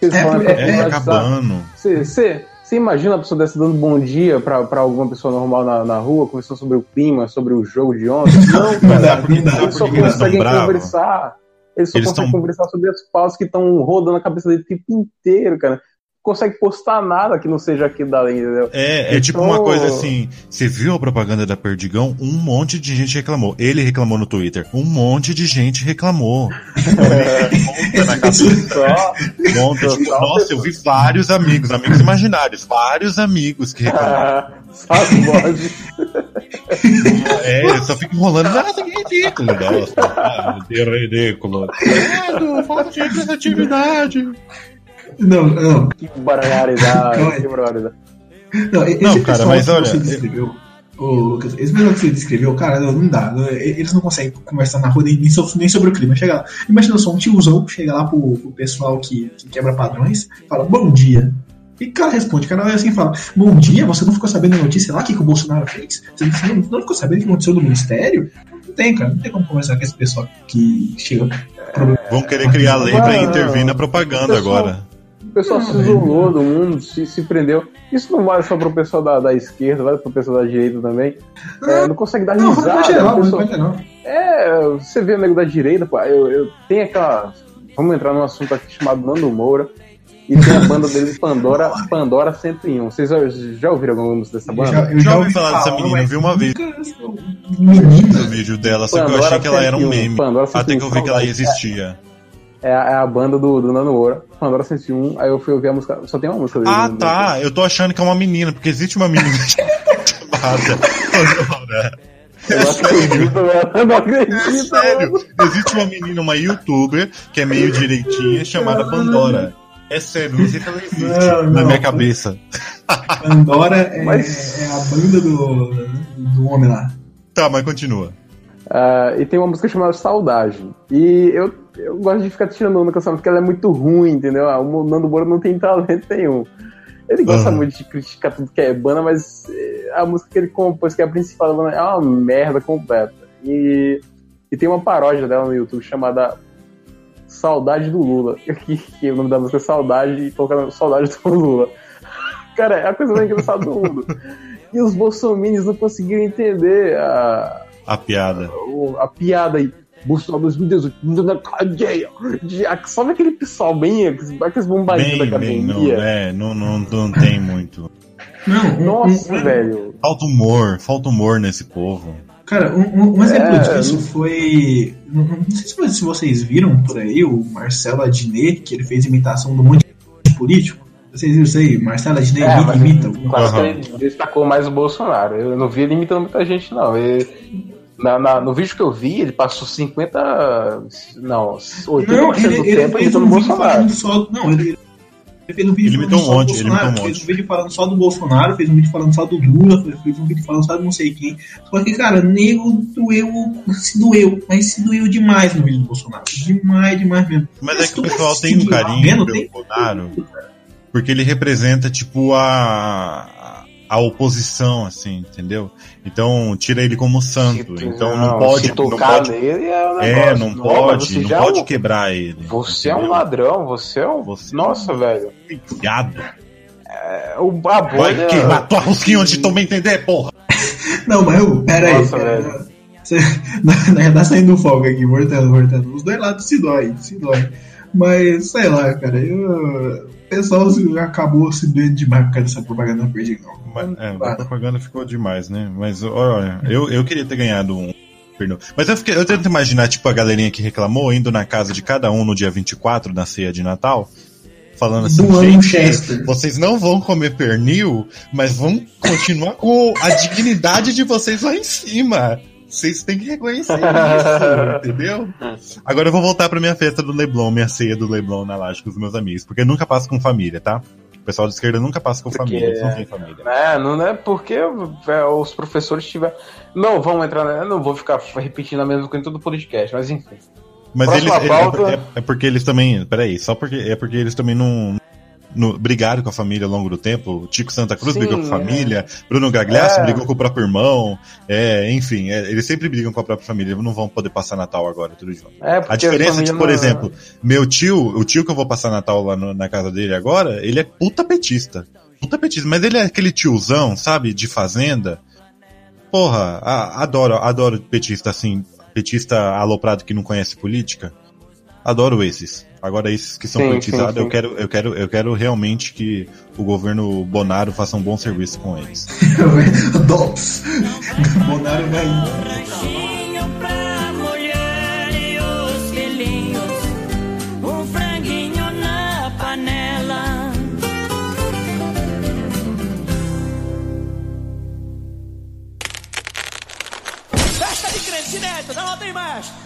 S3: Se eles
S5: É,
S3: falam
S5: é,
S4: É,
S3: problematizar-
S4: acabando.
S3: Você, você, você imagina a pessoa dessa dando bom dia pra, pra alguma pessoa normal na, na rua, conversando sobre o clima, sobre o jogo de ontem? (laughs) Não,
S5: Não
S3: cara.
S5: dá, não dá.
S3: Eles só
S4: porque eles
S3: conseguem conversar. Eles só
S4: Eles
S3: conseguem
S4: tão-
S3: conversar sobre as pausas que estão rodando a cabeça dele o tempo inteiro, cara. Não consegue postar nada que não seja aquilo dali, entendeu?
S4: É, é tipo
S3: Então-
S4: uma coisa assim. Você viu a propaganda da Perdigão? Um monte de gente reclamou. Ele reclamou no Twitter. Um monte de gente reclamou. Monta na cabeça.
S3: Só.
S4: Monta, tipo, nossa, eu vi vários amigos, amigos imaginários, vários amigos que reclamaram. (laughs)
S3: Sabe, bode?
S4: É, eu só fico enrolando. Nossa, que ridículo. Nossa, ah, que ridículo. É, falta de representatividade.
S5: Não, não.
S3: Que barbaridade,
S5: Não, é-
S3: que barbaridade.
S5: Não, esse
S4: Não, cara,
S5: pessoal
S4: mas
S5: que
S4: olha,
S5: Ô, Lucas, esse pessoal que você descreveu, cara, não, dá. não, Eles não conseguem conversar na rua nem, nem sobre, nem sobre o clima. Chega lá. Imagina só um tiozão chega lá pro, pro pessoal que, que quebra padrões, fala bom dia. E o cara responde, o cara vai assim e fala: Bom dia, você não ficou sabendo a notícia lá que, que o Bolsonaro fez? Você não, não ficou sabendo o que aconteceu no ministério? Não tem, cara, não tem como conversar com esse pessoal que chega.
S4: Vão querer criar lei pra intervir na propaganda
S3: pessoal-
S4: agora.
S3: O pessoal
S5: Não,
S3: se isolou do mundo, se, se prendeu. Isso não vale só pro pessoal da, da esquerda, vale pro pessoal da direita também. É, não consegue dar
S5: Não, não
S3: risada.
S5: pode geral,
S3: o
S5: não.
S3: É, você vê o nego da direita, pô, eu, eu tenho aquela. Vamos entrar num assunto aqui chamado Nando Moura. E tem a banda dele Pandora, Pandora 101. Vocês já, já ouviram alguma música dessa
S5: Eu
S3: banda?
S5: já, eu
S4: Já ouvi falar dessa menina, eu vi uma vez.
S5: nunca- Menina.
S4: vídeo dela, só que eu
S3: Pandora
S4: achei que ela era um
S3: 101,
S4: meme.
S3: Pandora
S4: Até que eu vi que ela
S3: 101,
S4: existia.
S3: É, a- é a banda do, do Nando Moura, Pandora 101. Aí eu fui ouvir a música. Só tem uma música dele.
S4: Ah, tá. Eu tô achando que é uma menina, porque existe uma menina chamada Pandora.
S3: Eu não acredito. Eu não acredito.
S4: Sério, existe uma menina, uma youtuber, que é meio direitinha, chamada Pandora. É sério, não sei se ela existe
S5: Não,
S4: na
S5: não.
S4: minha cabeça.
S5: Pandora é,
S3: Mas-
S5: é a banda do, do homem lá.
S4: Tá, mas continua.
S3: Ah, e tem uma música chamada Saudade. E eu, eu gosto de ficar tirando onda com essa música, ela é muito ruim, entendeu? Ah, O Nando Moura não tem talento nenhum. Ele gosta muito de criticar tudo que é banda, mas eh, a música que ele compôs, que é a principal da banda, é uma merda completa. E, e tem uma paródia dela no YouTube chamada Saudade do Lula. (laughs) Que, que o nome da música é Saudade e colocaram Saudade do Lula. Cara, é a coisa mais engraçada do mundo. (laughs) E os bolsominions não conseguiram entender a,
S4: A piada.
S3: o- a piada aí. Bolsonaro 2018, mundo na cadeia. De- Sabe aquele pessoal bem, aqueles bombadinhos da
S4: Bem, bem, não,
S3: academia?
S4: é, não, não, não tem muito.
S5: Não, um-
S3: Nossa,
S5: um-
S3: velho.
S4: Falta humor, falta humor nesse povo.
S5: Cara, um, um- um exemplo
S3: É,
S5: disso foi. Não, não sei se vocês- viram por aí o Marcelo Adnet, que ele fez imitação do monte de político. Vocês viram isso aí? Marcelo Adnet
S3: É,
S5: imita.
S3: Claro que
S4: Aham.
S3: ele destacou mais o Bolsonaro. Eu não vi ele imitando muita gente, não. Ele- na- na- no vídeo que eu vi, ele passou 50. Não, 80%
S5: Não, ele,
S3: do
S5: ele
S3: tempo
S5: fez
S3: imitando
S5: um
S3: Bolsonaro.
S5: falando só. Não, ele, Ele fez um vídeo
S4: Ele
S5: falando
S4: um
S5: só do
S4: monte, ele
S5: Bolsonaro,
S4: um
S5: fez um vídeo falando só do Bolsonaro, fez um vídeo falando só do Lula, fez um vídeo falando só de não sei quem. Só que, cara, nego doeu, se doeu, mas se doeu demais no vídeo do Bolsonaro. Demais, demais mesmo.
S4: Mas é que o pessoal tem um carinho pelo Bolsonaro, porque ele representa, tipo, a, a oposição, assim, entendeu? Então, tira ele como santo.
S3: Se-
S4: então, não, pode.
S3: Se
S4: Não
S3: tocar
S4: pode
S3: nele é um
S4: é,
S3: negócio.
S4: não
S3: mas
S4: pode, não pode
S3: é um-
S4: quebrar ele.
S3: Você é um
S4: entendeu?
S3: ladrão, você é um.
S4: Você-
S3: Nossa, velho.
S4: Viado.
S3: É, O, a
S4: Vai
S3: bolha.
S4: queimar tua rosquinha onde tu me entender, porra.
S5: Não, mas eu, pera aí.
S3: Nossa,
S5: pera-
S3: velho.
S5: Você, (laughs) na, verdade, saindo do fogo aqui, voltando, voltando. Os dois lados se dói, se dói. Mas, sei lá, cara, eu, pessoal se- acabou se doendo demais por causa dessa propaganda não.
S4: Mas, é, a propaganda ficou demais, né? Mas, olha, eu, eu queria ter ganhado um pernil. Mas eu, fiquei, eu tento imaginar, tipo, a galerinha que reclamou indo na casa de cada um no dia 24, na ceia de Natal, falando assim,
S5: um
S4: gente, vocês não vão comer pernil, mas vão continuar com a dignidade de vocês lá em cima. Vocês têm que reconhecer isso, (laughs) entendeu? Agora eu vou voltar pra minha festa do Leblon, minha ceia do Leblon na laje com os meus amigos, porque eu nunca passo com família, tá? O pessoal de esquerda nunca passa com
S3: Porque-
S4: família, eles não têm família.
S3: É, não é porque é, os professores tiveram. Não, vamos entrar. né? Eu não vou ficar repetindo a mesma coisa em todo podcast, mas enfim.
S4: Mas eles,
S3: Próxima
S4: é-
S3: pauta.
S4: é, é porque eles também. Peraí, só porque. É porque eles também não. No- brigaram com a família ao longo do tempo. O Tico Santa Cruz
S3: Sim,
S4: brigou com a
S3: é.
S4: família, Bruno Gagliasso
S3: É.
S4: brigou com o próprio irmão. É, enfim, é, eles sempre brigam com a própria família. Não vão poder passar Natal agora, tudo junto.
S3: É,
S4: A diferença é que, por
S3: não-
S4: exemplo, meu tio, o tio que eu vou passar Natal lá no- na casa dele agora, ele é puta petista. Puta petista, mas ele é aquele tiozão, sabe, de fazenda. Porra, a- adoro, adoro petista assim, petista aloprado que não conhece política. Adoro esses. Agora esses que são
S3: Sim,
S4: politizados,
S3: sim, sim.
S4: eu quero, eu quero, eu quero realmente que o governo Bonaro faça um bom serviço com eles. (laughs)
S5: Dops. Bonaro vai.
S7: Festa de crente não tem mais.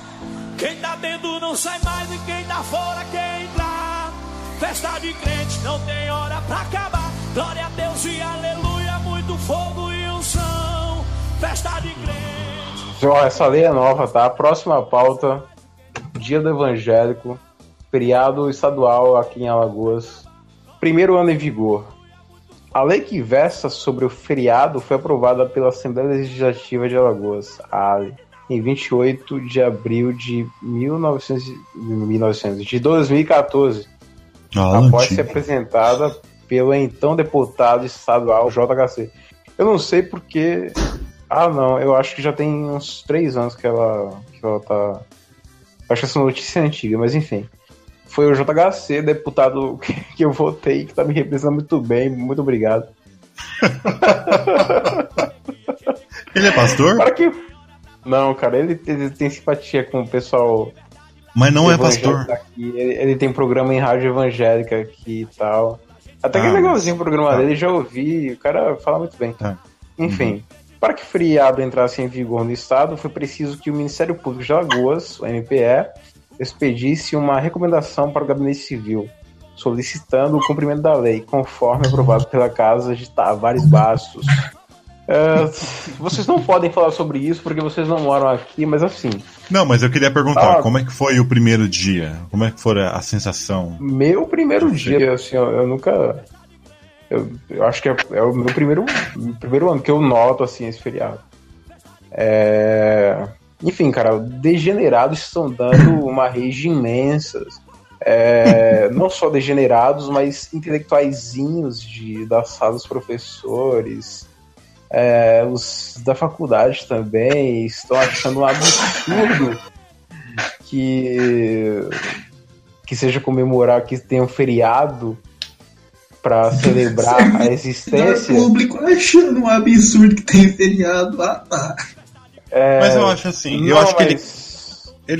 S7: Quem tá dentro não sai mais e quem tá fora quer entrar. Festa de crente não tem hora pra acabar. Glória a Deus e aleluia, muito fogo e unção. Festa de crente.
S3: Ó, essa lei é nova, tá? Próxima pauta: Dia do Evangélico, feriado estadual aqui em Alagoas. Primeiro ano em vigor. A lei que versa sobre o feriado foi aprovada pela Assembleia Legislativa de Alagoas, a ALE, em 28 de abril de 1900, 1900 de 2014,
S4: Ah,
S3: após ser apresentada pelo então deputado estadual JHC. Eu não sei porque. Ah, não, eu acho que já tem uns três anos que ela, que ela tá. Acho que essa notícia é antiga, mas enfim. Foi o JHC, deputado (laughs) que, que eu votei, que tá me representando muito bem. Muito obrigado.
S4: Ele é pastor?
S3: Para que. Não, cara, ele, ele tem simpatia com o pessoal
S4: Mas não é pastor.
S3: Ele, ele tem programa em rádio evangélica aqui e tal. Até que
S4: Ah,
S3: é legalzinho o programa
S4: tá.
S3: dele, já ouvi, o cara fala muito bem.
S4: Tá.
S3: Enfim, para que o feriado entrasse em vigor no estado, foi preciso que o Ministério Público de Alagoas, o MPE, expedisse uma recomendação para o Gabinete Civil, solicitando o cumprimento da lei, conforme aprovado pela Casa de Tavares Bastos. (laughs) É, vocês não podem falar sobre isso porque vocês não moram aqui, mas assim,
S4: Não, mas eu queria perguntar,
S3: Ah.
S4: como é que foi o primeiro dia? Como é que foi a, a sensação?
S3: Meu primeiro dia, assim, eu, eu nunca. Eu, eu acho que é, é o meu primeiro, primeiro ano que eu noto, assim, esse feriado. É, Enfim, cara, degenerados estão dando (laughs) uma rede imensa. É, não só degenerados, mas intelectuaizinhos de, da sala dos professores. É, os da faculdade também estão achando um absurdo que que seja comemorar que tenha um feriado para celebrar a existência.
S5: público achando um absurdo que tem feriado. Ah, tá.
S3: É,
S4: Mas eu acho assim, eu
S3: não,
S4: acho que
S3: mas-
S4: ele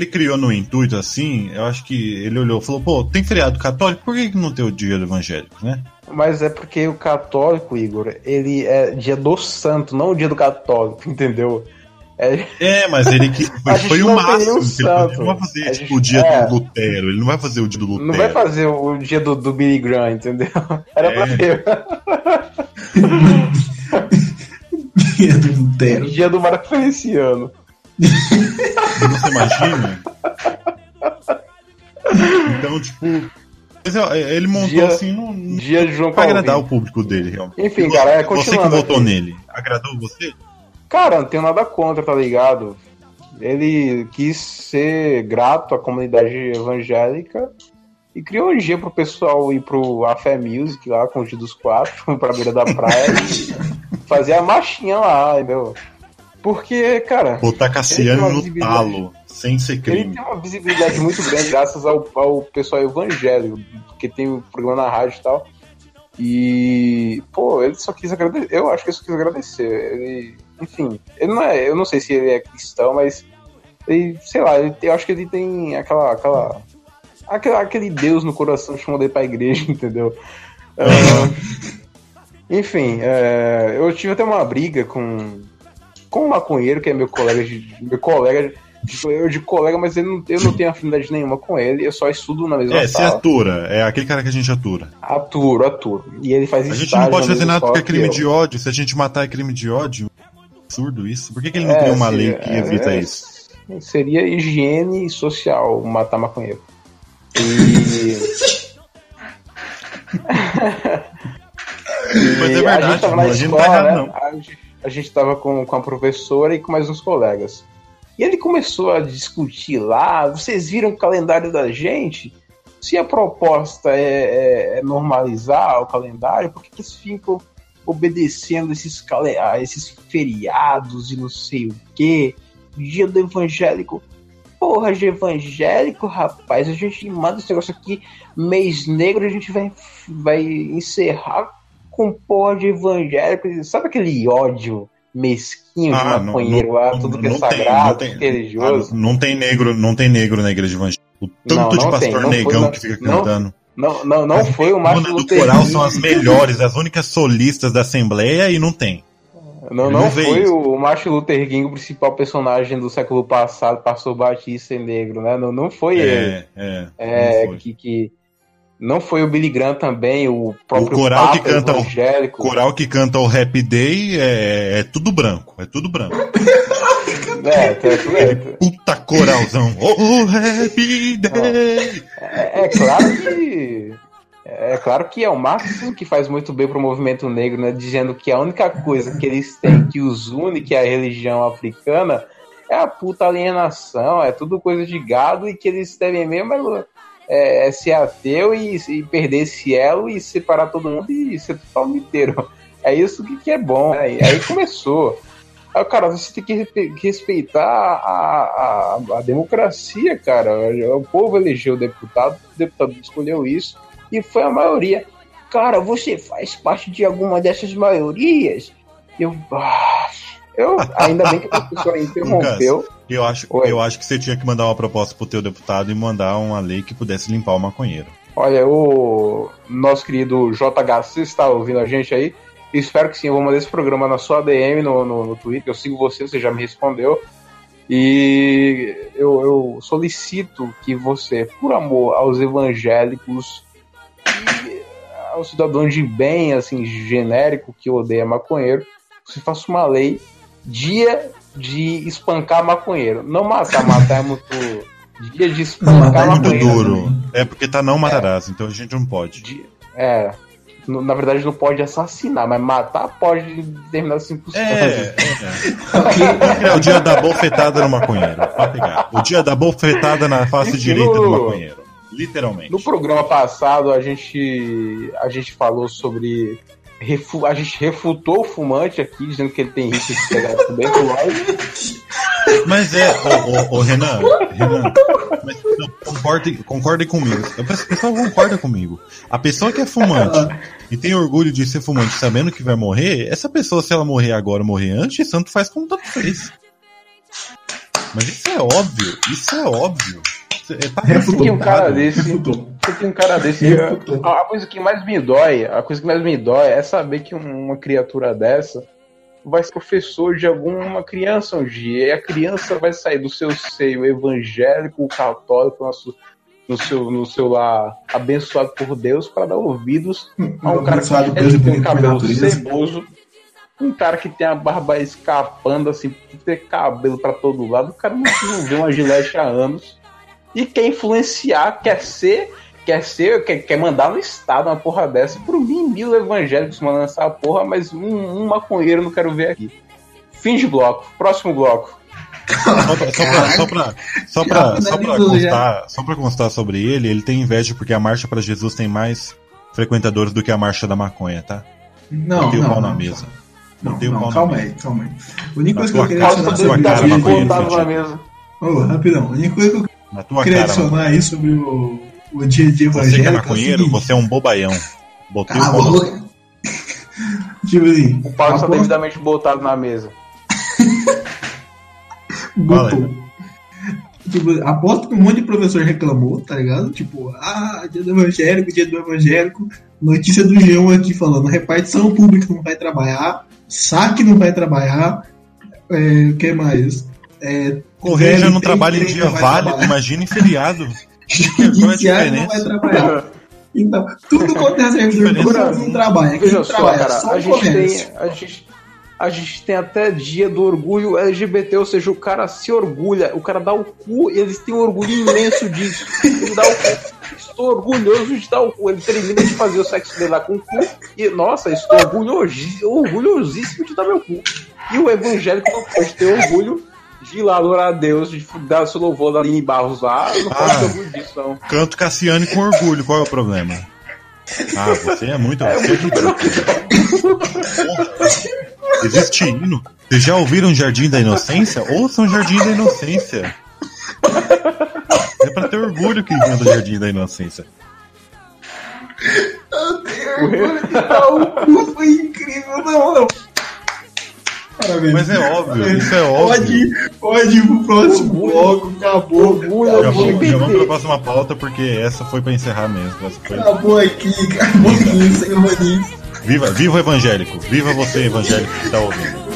S4: criou no intuito assim, eu acho que ele olhou e falou, pô, tem feriado católico, por que, que não tem o dia do evangélico, né?
S3: Mas é porque o católico, Igor, ele é dia do santo, não o dia do católico, (laughs) entendeu? É,
S4: É, mas ele que (laughs)
S3: gente
S4: foi o máximo.
S3: nenhum
S4: Ele
S3: santo.
S4: não vai fazer
S3: A
S4: tipo,
S3: gente-
S4: o dia
S3: é.
S4: do Lutero. Ele não vai fazer o dia do Lutero.
S3: não vai fazer o dia do, do Billy Graham, entendeu? (laughs) Era pra
S4: É.
S3: ter.
S5: Dia do Lutero.
S3: O dia do Marco Feliciano.
S4: Você imagina? Então, tipo. ó, Ele montou
S3: Dia-
S4: assim no,
S3: Dia de João
S4: pra agradar
S3: Calvin.
S4: o público dele, realmente.
S3: Enfim,
S4: E
S3: cara, é,
S4: Você que votou nele. Agradou você?
S3: Cara, não tenho nada contra, tá ligado? Ele quis ser grato à comunidade evangélica e criou um dia pro pessoal ir pro Afé Music lá com o dia dos quatro, (laughs) pra beira da praia e (laughs) fazer a marchinha lá, entendeu? Porque, cara,
S4: Botar
S3: Ele
S4: Cassiano no talo, sem ser
S3: ele
S4: crime.
S3: tem uma visibilidade muito grande (laughs) graças ao, ao pessoal evangélico, porque tem o programa na rádio e tal. E, pô, ele só quis agradecer. Eu acho que ele só quis agradecer. Ele, enfim, ele não é. Eu não sei se ele é cristão, mas. Ele, sei lá, ele, eu acho que ele tem aquela. aquela aquela- aquele Deus no coração chamando ele pra igreja, (laughs) entendeu? Ah, enfim, é, eu tive até uma briga com, com um maconheiro, que é meu colega de. Meu colega de, eu de colega, mas ele não, eu não tenho afinidade nenhuma com ele, eu só estudo na mesma
S4: É,
S3: sala.
S4: atura. É aquele cara que a gente atura.
S3: Aturo, aturo. E ele faz
S4: A gente não pode fazer nada porque é crime de
S3: eu.
S4: ódio. Se a gente matar é crime de ódio. Absurdo isso. Por que, que ele não
S3: É,
S4: tem uma
S3: seria-
S4: lei que evita
S3: é,
S4: isso?
S3: Seria higiene social matar maconheiro. E. (laughs)
S4: Mas é
S3: E a
S4: verdade,
S3: gente tava na
S4: não
S3: escola,
S4: tá errado,
S3: né?
S4: não.
S3: A gente, a gente tava com, com a professora e com mais uns colegas. E ele começou a discutir lá, vocês viram o calendário da gente? Se a proposta é, é- é normalizar o calendário, por que, que eles ficam obedecendo esses, a esses feriados e não sei o quê? Dia do evangélico. Porra de evangélico, rapaz, a gente manda esse negócio aqui, mês negro, a gente vai, vai encerrar com porra de evangélico. Sabe aquele ódio mesquinho de
S4: Ah, não-
S3: maconheiro lá, tudo que é
S4: não tem-
S3: sagrado,
S4: não tem-
S3: é religioso?
S4: Ah, não tem negro, não tem negro na igreja evangélica. O tanto
S3: Não,
S4: de
S3: não
S4: pastor
S3: tem, não foi,
S4: negão
S3: não-
S4: que fica
S3: não-
S4: cantando.
S3: Não, não, não
S4: As
S3: foi o Martin
S4: meninas do
S3: Luther
S4: coral são as melhores, as únicas solistas da Assembleia e não tem.
S3: Não, não
S4: não
S3: foi
S4: isso.
S3: o Martin Luther King o principal personagem do século passado, pastor Batista e negro, né? Não, não foi ele.
S4: É, é.
S3: É,
S4: não foi.
S3: que, que não foi o Billy Graham também, o próprio
S4: O coral que
S3: Papa
S4: canta o-
S3: evangélico.
S4: O coral que canta o Happy Day é, é tudo branco, é tudo branco. (laughs)
S3: É, é, é,
S4: Puta coralzão. (laughs) Oh, Happy Day!
S3: é, é claro que é claro que é o Marx que faz muito bem pro movimento negro, né? Dizendo que a única coisa que eles têm que os une, que é a religião africana, é a puta alienação, é tudo coisa de gado e que eles devem mesmo é, é ser ateu e, e perder esse elo e separar todo mundo e ser total inteiro. É isso que, que é bom. Né? Aí começou. Aí, cara, você tem que respeitar a, a, a democracia, cara. O povo elegeu o deputado, o deputado escolheu isso e foi a maioria. Cara, você faz parte de alguma dessas maiorias? Eu. ah, eu ainda bem que a professora interrompeu.
S4: Eu acho,
S3: Oi.
S4: eu acho que você tinha que mandar uma proposta pro teu deputado e mandar uma lei que pudesse limpar o maconheiro.
S3: Olha, o nosso querido JHC está ouvindo a gente aí. Espero que sim, eu vou mandar esse programa na sua DM no, no, no Twitter. Eu sigo você, você já me respondeu. E eu, eu solicito que você, por amor aos evangélicos e ao cidadão de bem, assim, genérico, que odeia maconheiro, você faça uma lei dia de espancar maconheiro. Não matar, matar é muito. Dia de
S5: Não,
S3: espancar
S5: matar
S4: É
S5: é
S4: muito
S3: maconheiro.
S4: duro. É porque tá não matarás, então a gente não pode.
S3: De- é. Na verdade, não pode assassinar, mas matar pode em determinadas circunstâncias. (laughs)
S4: É, é. É o dia da bofetada no maconheiro. Pegar. O dia da bofetada na face
S3: Enfim,
S4: direita do
S3: no-
S4: maconheiro. Literalmente.
S3: No programa passado, a gente, a gente falou sobre. Refu- a gente refutou o fumante aqui, dizendo que ele tem risco de pegar tuberculose.
S4: Mas é, ô, ô, ô, Renan, Renan, mas, não, concordem, concordem comigo. A pessoa concorda comigo. A pessoa que é fumante e tem orgulho de ser fumante sabendo que vai morrer, essa pessoa, se ela morrer agora ou morrer antes, tanto faz como tanto fez. Mas isso é óbvio, isso é óbvio. Você- é, tá
S5: Refutou.
S3: Tem um cara desse.
S5: Refutou.
S3: Você tem um cara desse.
S5: Refutou.
S3: A coisa que mais me dói, a coisa que mais me dói é saber que uma criatura dessa vai ser professor de alguma criança um dia, e a criança vai sair do seu seio evangélico, católico, nosso, no seu, no seu lá, abençoado por Deus, para dar ouvidos a um cara que
S5: Deus
S3: tem um cabelo ceboso, um cara que tem a barba escapando, assim, ter cabelo para todo lado, o cara não, não vê uma gilete há anos, e quer influenciar, quer ser quer ser, quer, quer mandar no Estado uma porra dessa. Por mim, mil evangélicos mandando essa porra, mas um, um maconheiro eu não quero ver aqui. Fim de bloco. Próximo bloco.
S4: Só pra, só pra, só pra, só pra, só pra
S5: já.
S4: constar, só pra constar sobre ele, ele tem inveja porque a Marcha para Jesus tem mais frequentadores do que a Marcha da Maconha, tá?
S5: Não,
S4: Botei o
S5: não,
S4: pau na
S5: não,
S4: mesa.
S5: Não,
S4: Botei o
S5: não,
S4: pau na
S5: calma
S4: mesa.
S5: aí, calma aí. A única coisa que eu queria adicionar sobre
S4: cara, maconheiro,
S3: na mesa.
S5: Ô, rapidão, a única coisa que eu queria adicionar aí sobre o, o dia a dia
S4: Você que é
S5: o
S4: maconheiro,
S5: seguinte,
S4: você é um bobaião. Botei o
S5: boca. Tipo assim,
S3: O pau está devidamente botado na mesa. (laughs)
S5: Botou. Tipo, aposto que um monte de professor reclamou, tá ligado? Tipo, ah, dia do evangélico, dia do evangélico. Notícia do G1 aqui falando, repartição pública não vai trabalhar, saque não vai trabalhar. É, o que mais? É,
S4: Correia já não
S5: tem
S4: trabalha em dia válido, imagina em feriado. (laughs) Qual é
S5: Judiciário não vai trabalhar. Então, tudo quanto é servidor público não trabalha. Quem
S3: Veja só,
S5: trabalha
S3: cara,
S5: só
S3: a gente,
S5: comércio.
S3: tem, a, gente, a gente tem até dia do orgulho LGBT, ou seja, o cara se orgulha, o cara dá o cu e eles têm um orgulho imenso disso. Ele dá o cu. Estou orgulhoso de dar o cu. Ele termina de fazer o sexo dele lá com o cu e, nossa, estou orgulhosíssimo de dar meu cu. E o evangélico não pode ter orgulho de lá adorar a Deus, de dar seu louvor da Aline Barros lá, não
S4: Ah.
S3: ter orgulho disso, não.
S4: Canto Cassiane com orgulho, qual é o problema? Ah, você é muito. Você é ridículo. (laughs) Existe hino. Vocês já ouviram Jardim da Inocência? Ouçam Jardim da Inocência. É pra ter orgulho que vem do Jardim da Inocência.
S5: O cu foi incrível, não, não. Parabéns.
S4: Mas é óbvio, isso é óbvio.
S5: Pode, pode ir pro próximo bloco, acabou.
S3: Orgulho
S4: Já
S5: acabou,
S4: vamos, já vamos pra próxima pauta, porque essa foi pra encerrar mesmo. Essa foi...
S5: acabou aqui, acabou aqui, sem Roninho.
S4: Viva, viva o evangélico. Viva você, evangélico, que tá ouvindo.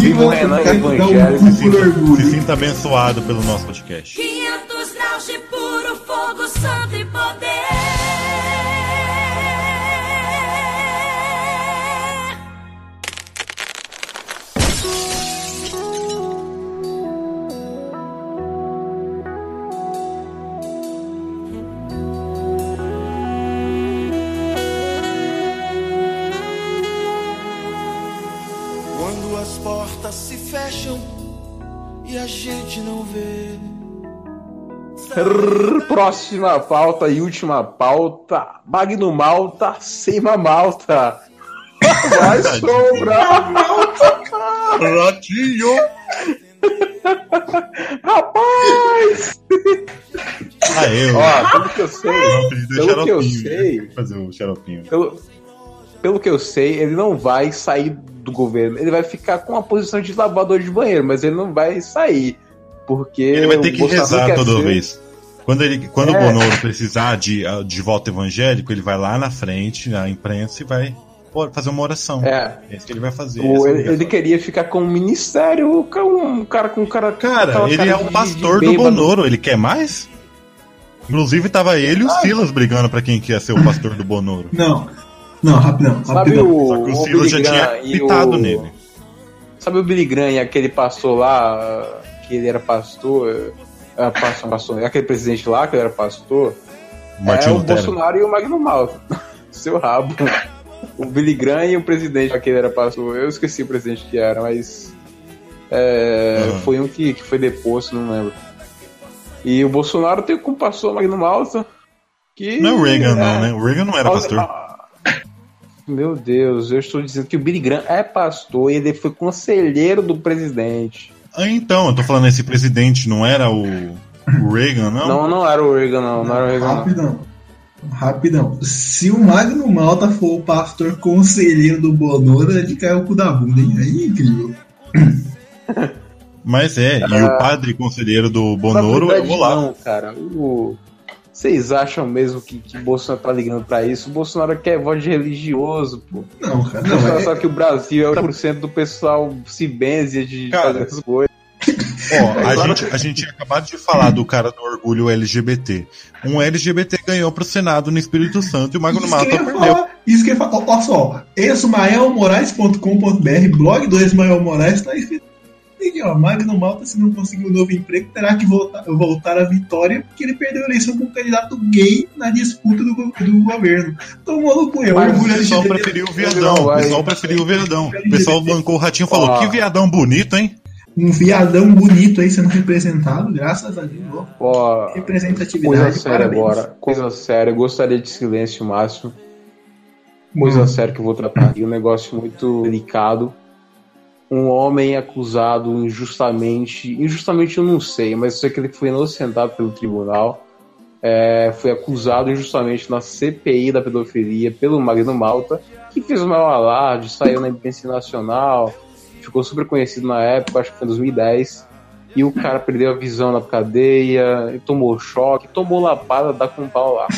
S5: Viva
S3: o Renan
S5: um
S3: evangélico,
S5: cu
S4: Se sinta, se sinta abençoado pelo nosso podcast.
S6: 500 graus de puro fogo, santo e poder.
S3: Próxima pauta e última pauta. Magno Malta, Seima Malta. Vai sobrar
S4: Ratinho!
S3: Rapaz!
S4: Ah, eu.
S3: Ó, pelo que eu sei, pelo que eu
S4: xaropinho.
S3: sei,
S4: Fazer o xaropinho.
S3: pelo, pelo que eu sei, ele não vai sair do governo. Ele vai ficar com a posição de lavador de banheiro, mas ele não vai sair. Porque
S4: Ele vai ter que rezar toda
S3: ser-
S4: vez. Quando, ele, quando
S3: É.
S4: o Bonoro precisar de, ah, de voto evangélico, ele vai lá na frente, na imprensa, e vai fazer uma oração.
S3: É,
S4: É isso que ele vai fazer.
S3: o-
S4: essa
S3: ele, ele queria ficar com o ministério, com um cara com um cara.
S4: Cara, ele
S3: cara
S4: é o
S3: de
S4: pastor do. Bonoro, ele quer mais? Inclusive tava ele e o Silas brigando pra quem quer ser o pastor do Bonoro. (laughs)
S5: Não, não, rapidão,
S3: Sabe
S5: rapidão.
S3: o,
S4: Só que o
S3: o
S4: Silas já tinha pitado
S3: o-
S4: nele.
S3: Sabe o Billy Graham, aquele pastor lá, que ele era pastor, é, pastor, pastor, aquele presidente lá que ele era pastor,
S4: Martin
S3: é o
S4: Lutero.
S3: Bolsonaro e o Magno Malta. (laughs) Seu rabo. O Billy Graham e o presidente aquele era pastor. Eu esqueci o presidente que era, mas. é,
S4: Aham.
S3: Foi um que, que foi deposto, não lembro. E o Bolsonaro tem como pastor o Magno Malta. Que,
S4: Não é o Reagan,
S3: é,
S4: não, né? O Reagan não era pastor.
S3: Ah, Meu Deus, eu estou dizendo que o Billy Graham é pastor e ele foi conselheiro do presidente.
S4: Ah, então, eu tô falando, esse presidente não era o, o Reagan, não?
S3: Não, não era o Reagan, não. Não era o Reagan, não.
S5: Rapidão. Rapidão. Se o Magno Malta for o pastor conselheiro do Bonoro, ele caiu o cu da bunda, hein? Aí é incrível.
S4: Mas é, e o padre conselheiro do Bonoro é o Olavo.
S3: não, cara. O, Vocês acham mesmo que, que Bolsonaro tá ligando pra isso? O Bolsonaro quer voz de religioso, pô.
S5: Não, cara,
S3: O
S5: não.
S3: Bolsonaro
S5: É,
S3: sabe que o Brasil é 80% do pessoal se benze de
S4: Cara,
S3: fazer essas coisas.
S4: Ó, a, gente, a gente tinha acabado de falar do cara do orgulho LGBT. Um LGBT ganhou pro Senado no Espírito Santo e o Magno Malta
S5: ia
S4: perdeu.
S5: Isso que eu ia falar. Olha só, esmaelmoraes.com.br, blog do Esmael Moraes, tá escrito aqui, ó. Magno Malta, se não conseguir um novo emprego, terá que voltar, voltar à vitória, porque ele perdeu a eleição com um candidato gay na disputa do, do governo. Tomou no cu, é orgulho
S4: O pessoal preferiu o viadão. O pessoal preferiu o viadão. O pessoal bancou o ratinho e falou:
S3: Ó.
S4: que viadão bonito, hein?
S5: Um viadão bonito aí sendo representado, graças a Deus. ó. Representatividade.
S3: coisa séria agora. Coisa séria. Eu gostaria de silêncio máximo. Coisa
S5: Hum.
S3: séria que eu vou tratar aqui. Um negócio muito delicado. Um homem acusado injustamente. Injustamente eu não sei, mas eu sei que ele foi inocentado pelo tribunal. É, foi acusado injustamente na CPI da pedofilia pelo Magno Malta, que fez o maior alarde, saiu na imprensa nacional, ficou super conhecido na época, acho que foi em 2010. E o cara perdeu a visão na cadeia, tomou choque, tomou lapada, dá com pau lá.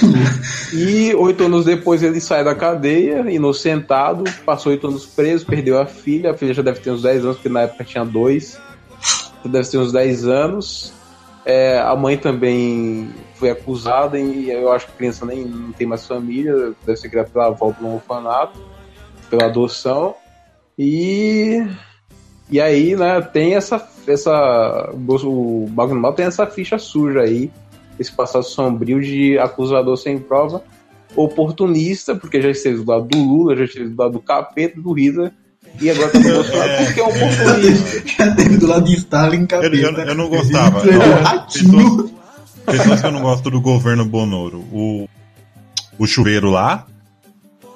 S3: (laughs) E oito anos depois ele sai da cadeia, inocentado, passou oito anos preso, perdeu a filha, a filha já deve ter uns 10 anos, porque na época tinha dois, já deve ter uns 10 anos. É, a mãe também foi acusada e eu acho que a criança nem não tem mais família, deve ser criada pela avó pelo orfanato, pela adoção. E e aí, né, tem essa essa o Magno tem essa ficha suja aí, esse passado sombrio de acusador sem prova, oportunista, porque já esteve do lado do Lula, já esteve do lado do capeta, do Hitler, e agora tá no (laughs) Bolsonaro porque é um oportunista. (laughs)
S5: Já teve do lado de Stalin,
S4: Eu,
S5: capeta.
S4: eu- eu não gostava. Ó,
S5: ratinho.
S4: Pessoas que eu não gosto do governo Bonoro. O, o chuveiro lá.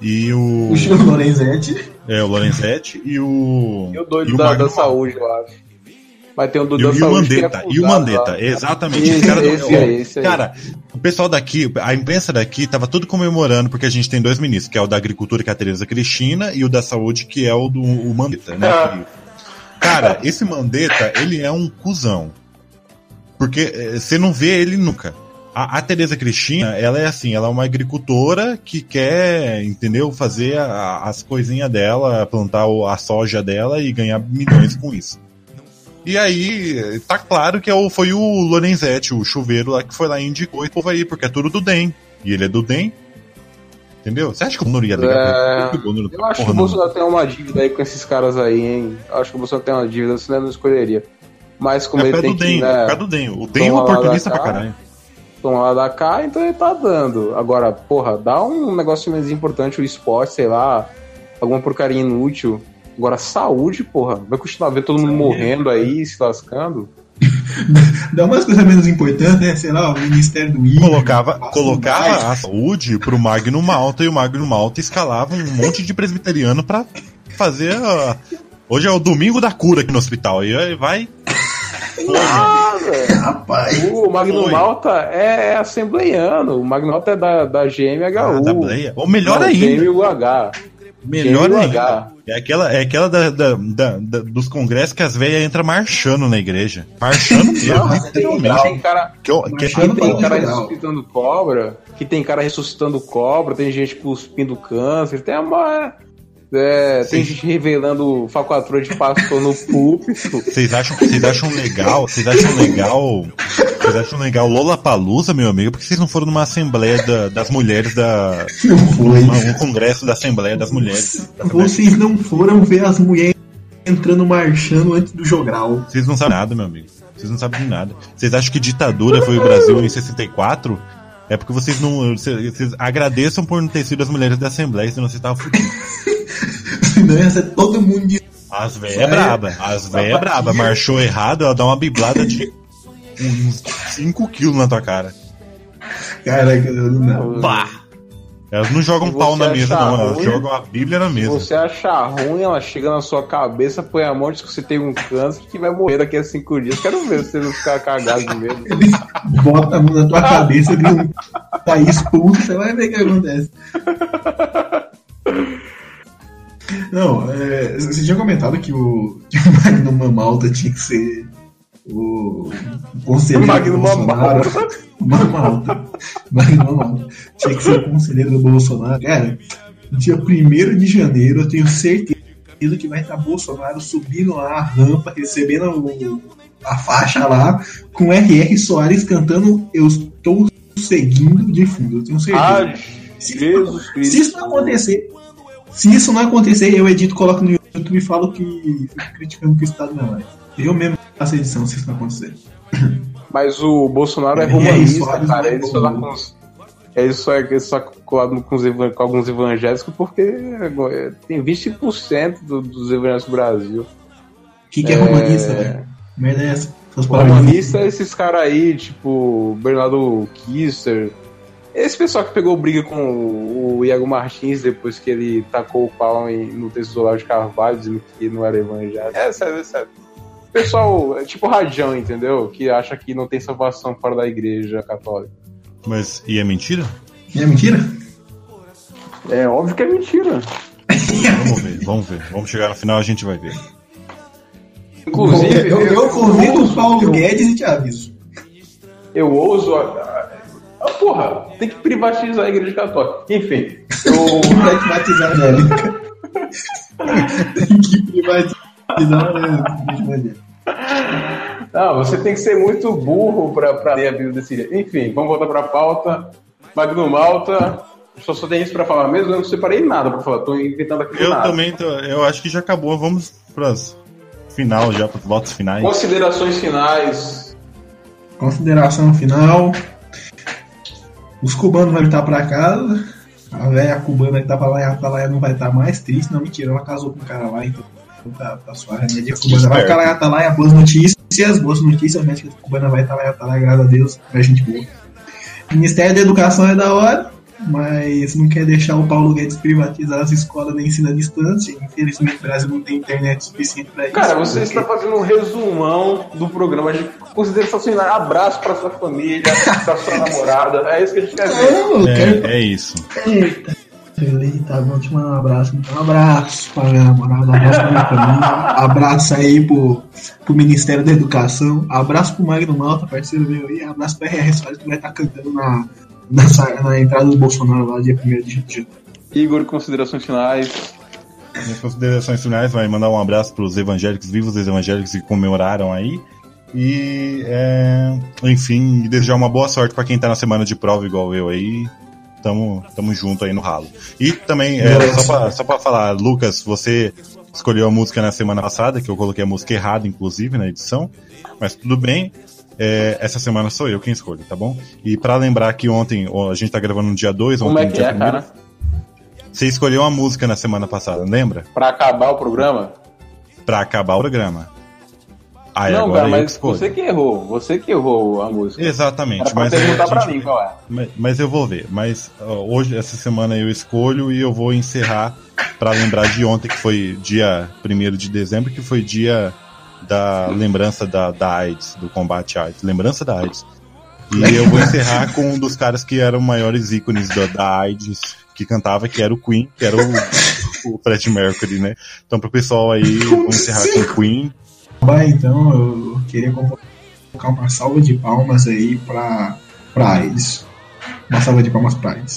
S4: E o.
S5: O Lorenzetti.
S4: É, o Lorenzetti e o.
S3: E o doido
S4: e o
S3: da, da saúde, eu acho. Mas tem um doido
S4: E, o-
S3: da
S4: e o
S3: que é
S4: Mandetta, e o
S3: acusado
S4: Mandetta, exatamente.
S3: Esse,
S4: cara, do-
S3: esse aí, esse aí.
S4: cara, o pessoal daqui, a imprensa daqui tava tudo comemorando porque a gente tem dois ministros, que é o da Agricultura, que é a Tereza Cristina, e o da Saúde, que é o do o Mandetta, né?
S3: Ah.
S4: Cara, esse Mandetta, ele é um cuzão. Porque eh, você não vê ele nunca. A, a Tereza Cristina, ela é assim, ela é uma agricultora que quer, entendeu, fazer a- as coisinhas dela, plantar a soja dela e ganhar milhões com isso. E aí, tá claro que é foi o Lorenzetti, o chuveiro lá, que foi lá e indicou esse povo aí, porque é tudo do DEM. E ele é do DEM. Entendeu? Você acha que o Bonoro ia ligar
S3: É,
S4: pra ele? O Bonoro tá
S3: Eu acho que o
S4: não.
S3: Bolsonaro tem uma dívida aí com esses caras aí, hein? Eu acho que o Bolsonaro tem uma dívida, senão ele não escolheria. Mas como
S4: É
S3: ele tem
S4: do
S3: que,
S4: DEM, é
S3: né,
S4: pé do DEM. O DEM é
S3: toma lá
S4: oportunista pra caralho.
S3: tomar lá da cá, então ele tá dando. Agora, porra, dá um negócio mais importante, o esporte, sei lá, alguma porcaria inútil. Agora, saúde, porra, vai continuar vendo todo mundo morrendo aí, se lascando. (laughs)
S5: Dá umas coisas menos importantes, né? Sei lá, o Ministério do I.
S4: Colocava, colocava a saúde pro Magno Malta e o Magno Malta escalava um monte de presbiteriano pra fazer a... Hoje é o domingo da cura aqui no hospital. Aí aí vai.
S3: Ah, (laughs) velho.
S5: Rapaz.
S3: O Magno
S4: Foi.
S3: Malta é assembleiano, o Magno Malta é da, da GMHU.
S4: Ah, da Bleia. Ou melhor
S3: Não,
S4: ainda.
S3: GMUH.
S4: Melhor
S3: GMUH.
S4: ainda. É aquela, é aquela da, da- da- da- dos congressos que as velhas entram marchando na igreja. Marchando mesmo, literalmente.
S3: Tem cara,
S4: Que, eu- que,
S3: tem cara ressuscitando cobra, que tem cara ressuscitando cobra, tem gente cuspindo câncer, tem uma. É, tem gente revelando falcatrua de pastor no púlpito.
S4: Vocês acham, vocês acham legal? Vocês acham legal? Vocês acham legal Lola Palusa, meu amigo? Por que vocês não foram numa assembleia da- das mulheres da.
S5: Não foi.
S4: uma- um congresso da Assembleia das Mulheres? da Assembleia-
S5: Vocês não foram ver as mulheres entrando marchando antes do jogral.
S4: Vocês não sabem nada, meu amigo. Vocês não sabem de nada. Vocês acham que ditadura foi o Brasil em 64? É porque vocês não. Vocês, vocês agradeçam por não ter sido as mulheres da Assembleia, senão vocês estavam fudidos. (laughs)
S5: Senão ia ser todo mundo de.
S4: As véias é braba. As véias é braba. Marchou errado, ela dá uma biblada de uns 5 quilos na tua cara.
S5: Caraca, não.
S4: Pá! Elas não jogam
S3: Se
S4: pau na mesa, não. Elas jogam a Bíblia na
S3: Se
S4: mesa.
S3: você achar ruim, ela chega na sua cabeça, põe a mão, diz que você tem um câncer que vai morrer daqui a cinco dias. Quero ver se você não ficar cagado de medo.
S5: Bota a mão na tua cabeça, grita, tá expulso, você vai ver o que acontece. Não, é, você tinha comentado que o, (laughs) que o Magnum Malta tinha que ser o, conselheiro
S3: Magno
S5: do Bolsonaro. Mamalta. (laughs) Magno Mamalta. Tinha que ser o conselheiro do Bolsonaro. Cara, dia 1 de janeiro, eu tenho certeza que vai estar Bolsonaro subindo lá a rampa, recebendo o- a faixa lá, com R.R. Soares cantando Eu Estou Seguindo de fundo. Eu tenho certeza.
S3: Ah,
S5: Se-
S3: Jesus
S5: se isso não acontecer, se isso não acontecer, eu edito, coloco no YouTube e falo que fico criticando que o Estado não é. Eu mesmo faço edição se isso não acontecer.
S3: Mas o Bolsonaro é
S5: É,
S3: humanista,
S5: Soares
S3: cara.
S5: é
S3: Ele só com os. Ele só é só colado com, com alguns evangélicos porque é, tem 20% do- dos evangélicos do Brasil.
S5: O que, que é, romanista, velho? Merda é essa?
S3: Romanista é esses caras aí, tipo, Bernardo Kisser. Esse pessoal que pegou briga com o o Iago Martins depois que ele tacou o pau em- no texto do Olavo de Carvalho, dizendo que não era evangélico. É sério, é sério. Pessoal, é tipo radião, entendeu? Que acha que não tem salvação fora da igreja católica.
S4: Mas, e é mentira?
S5: É mentira?
S3: É óbvio que é mentira.
S4: Vamos ver, vamos ver. Vamos chegar no final, a gente vai ver.
S3: Inclusive,
S5: eu, eu convido o Paulo Guedes e te aviso.
S3: eu ouso. a- a- porra, tem que privatizar a igreja católica. Enfim, eu.
S5: Privatizar a Angélica. Tem que privatizar (laughs) a Angélica.
S3: Não, você tem que ser muito burro pra, pra ler a Bíblia desse jeito. Enfim, vamos voltar pra pauta. Magno Malta. Só, só tem isso pra falar mesmo, eu não separei nada pra falar. Tô inventando aqui
S4: Eu
S3: nada.
S4: também, tô, eu acho que já acabou. Vamos pras final já, pros votos finais.
S3: Considerações finais.
S5: Consideração final. Os cubanos vão estar pra casa. A velha cubana que tava lá em Atalaia não vai estar mais triste. Não, mentira, ela casou com um cara lá, então tá, tá suave. A média cubana vai estar lá em Atalaia, boas notícias, boas notícias. A médica cubana vai estar lá em Atalaia, graças a Deus, pra gente boa. Ministério da Educação é da hora, mas não quer deixar o Paulo Guedes privatizar as escolas de ensino à distância. Infelizmente, o Brasil não tem internet suficiente pra isso.
S3: Cara, você
S5: porque-
S3: está fazendo um resumão do programa de considerações finais. Abraço pra sua família, pra sua namorada. É isso que a gente quer ver.
S5: Quero
S4: É, é isso.
S5: Eita, eita, vou te mandar um abraço. Um abraço pra minha namorada, um abraço pra minha família, abraço aí pro, pro Ministério da Educação, abraço pro Magno Malta, parceiro meu aí, abraço pra RR Soares que vai estar cantando na, na, na entrada do Bolsonaro lá, dia 1 de janeiro.
S3: Igor, considerações finais.
S4: Minhas considerações finais vai mandar um abraço para os evangélicos vivos, os evangélicos que comemoraram aí. E, é, enfim, desejar uma boa sorte para quem tá na semana de prova igual eu aí. Tamo, tamo junto aí no ralo. E também, é, só, pra, só pra falar, Lucas, você escolheu a música na semana passada, que eu coloquei a música errada, inclusive, na edição. Mas tudo bem. É, essa semana sou eu quem escolhe, tá bom? E para lembrar que ontem, a gente tá gravando no dia 2,
S3: Como
S4: ontem
S3: é
S4: no
S3: que
S4: dia
S3: é,
S4: primeiro.
S3: cara?
S4: Você escolheu uma música na semana passada, lembra?
S3: Pra acabar o programa?
S4: Pra acabar o programa. Aí
S3: não,
S4: agora
S3: cara, mas você que errou. Você que errou a música.
S4: Exatamente, mas,
S3: perguntar pra mim qual é.
S4: mas, mas eu vou ver. Mas ó, hoje, essa semana eu escolho e eu vou encerrar pra lembrar de ontem, que foi dia 1 de dezembro, que foi dia da lembrança da, da AIDS, do combate à AIDS. Lembrança da AIDS. E eu vou encerrar com um dos caras que eram maiores ícones da, da AIDS que cantava, que era o Queen, que era o, o Fred Mercury, né? Então pro pessoal aí, vamos encerrar com o Queen.
S5: Vai, então, eu queria colocar uma salva de palmas aí pra, pra eles. Uma salva de palmas pra eles.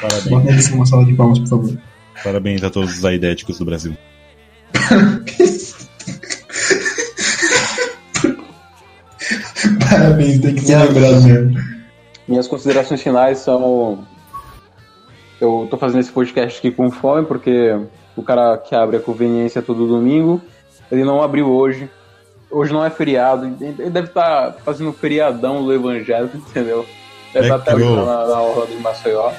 S4: Parabéns.
S5: Bota uma salva de palmas, por favor.
S4: Parabéns a todos os aidéticos do Brasil. (laughs)
S5: Parabéns, tem que ser lembrado mesmo.
S3: Minhas considerações finais são. Eu tô fazendo esse podcast aqui com fome, porque o cara que abre a conveniência todo domingo, ele não abriu hoje. Hoje não é feriado. Ele deve estar fazendo feriadão do evangelho, (laughs) entendeu? Deve
S4: É
S3: estar até
S4: que eu-
S3: hoje na, na orla de Maceió.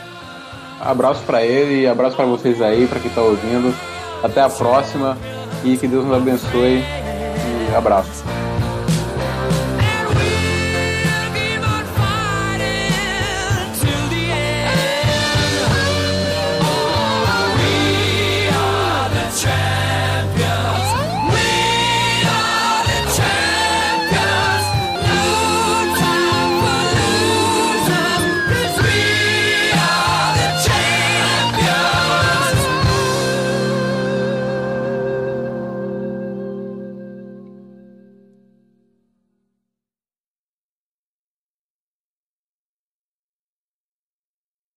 S3: Abraço pra ele, abraço pra vocês aí, pra quem tá ouvindo. Até a próxima e que Deus nos abençoe. E abraço.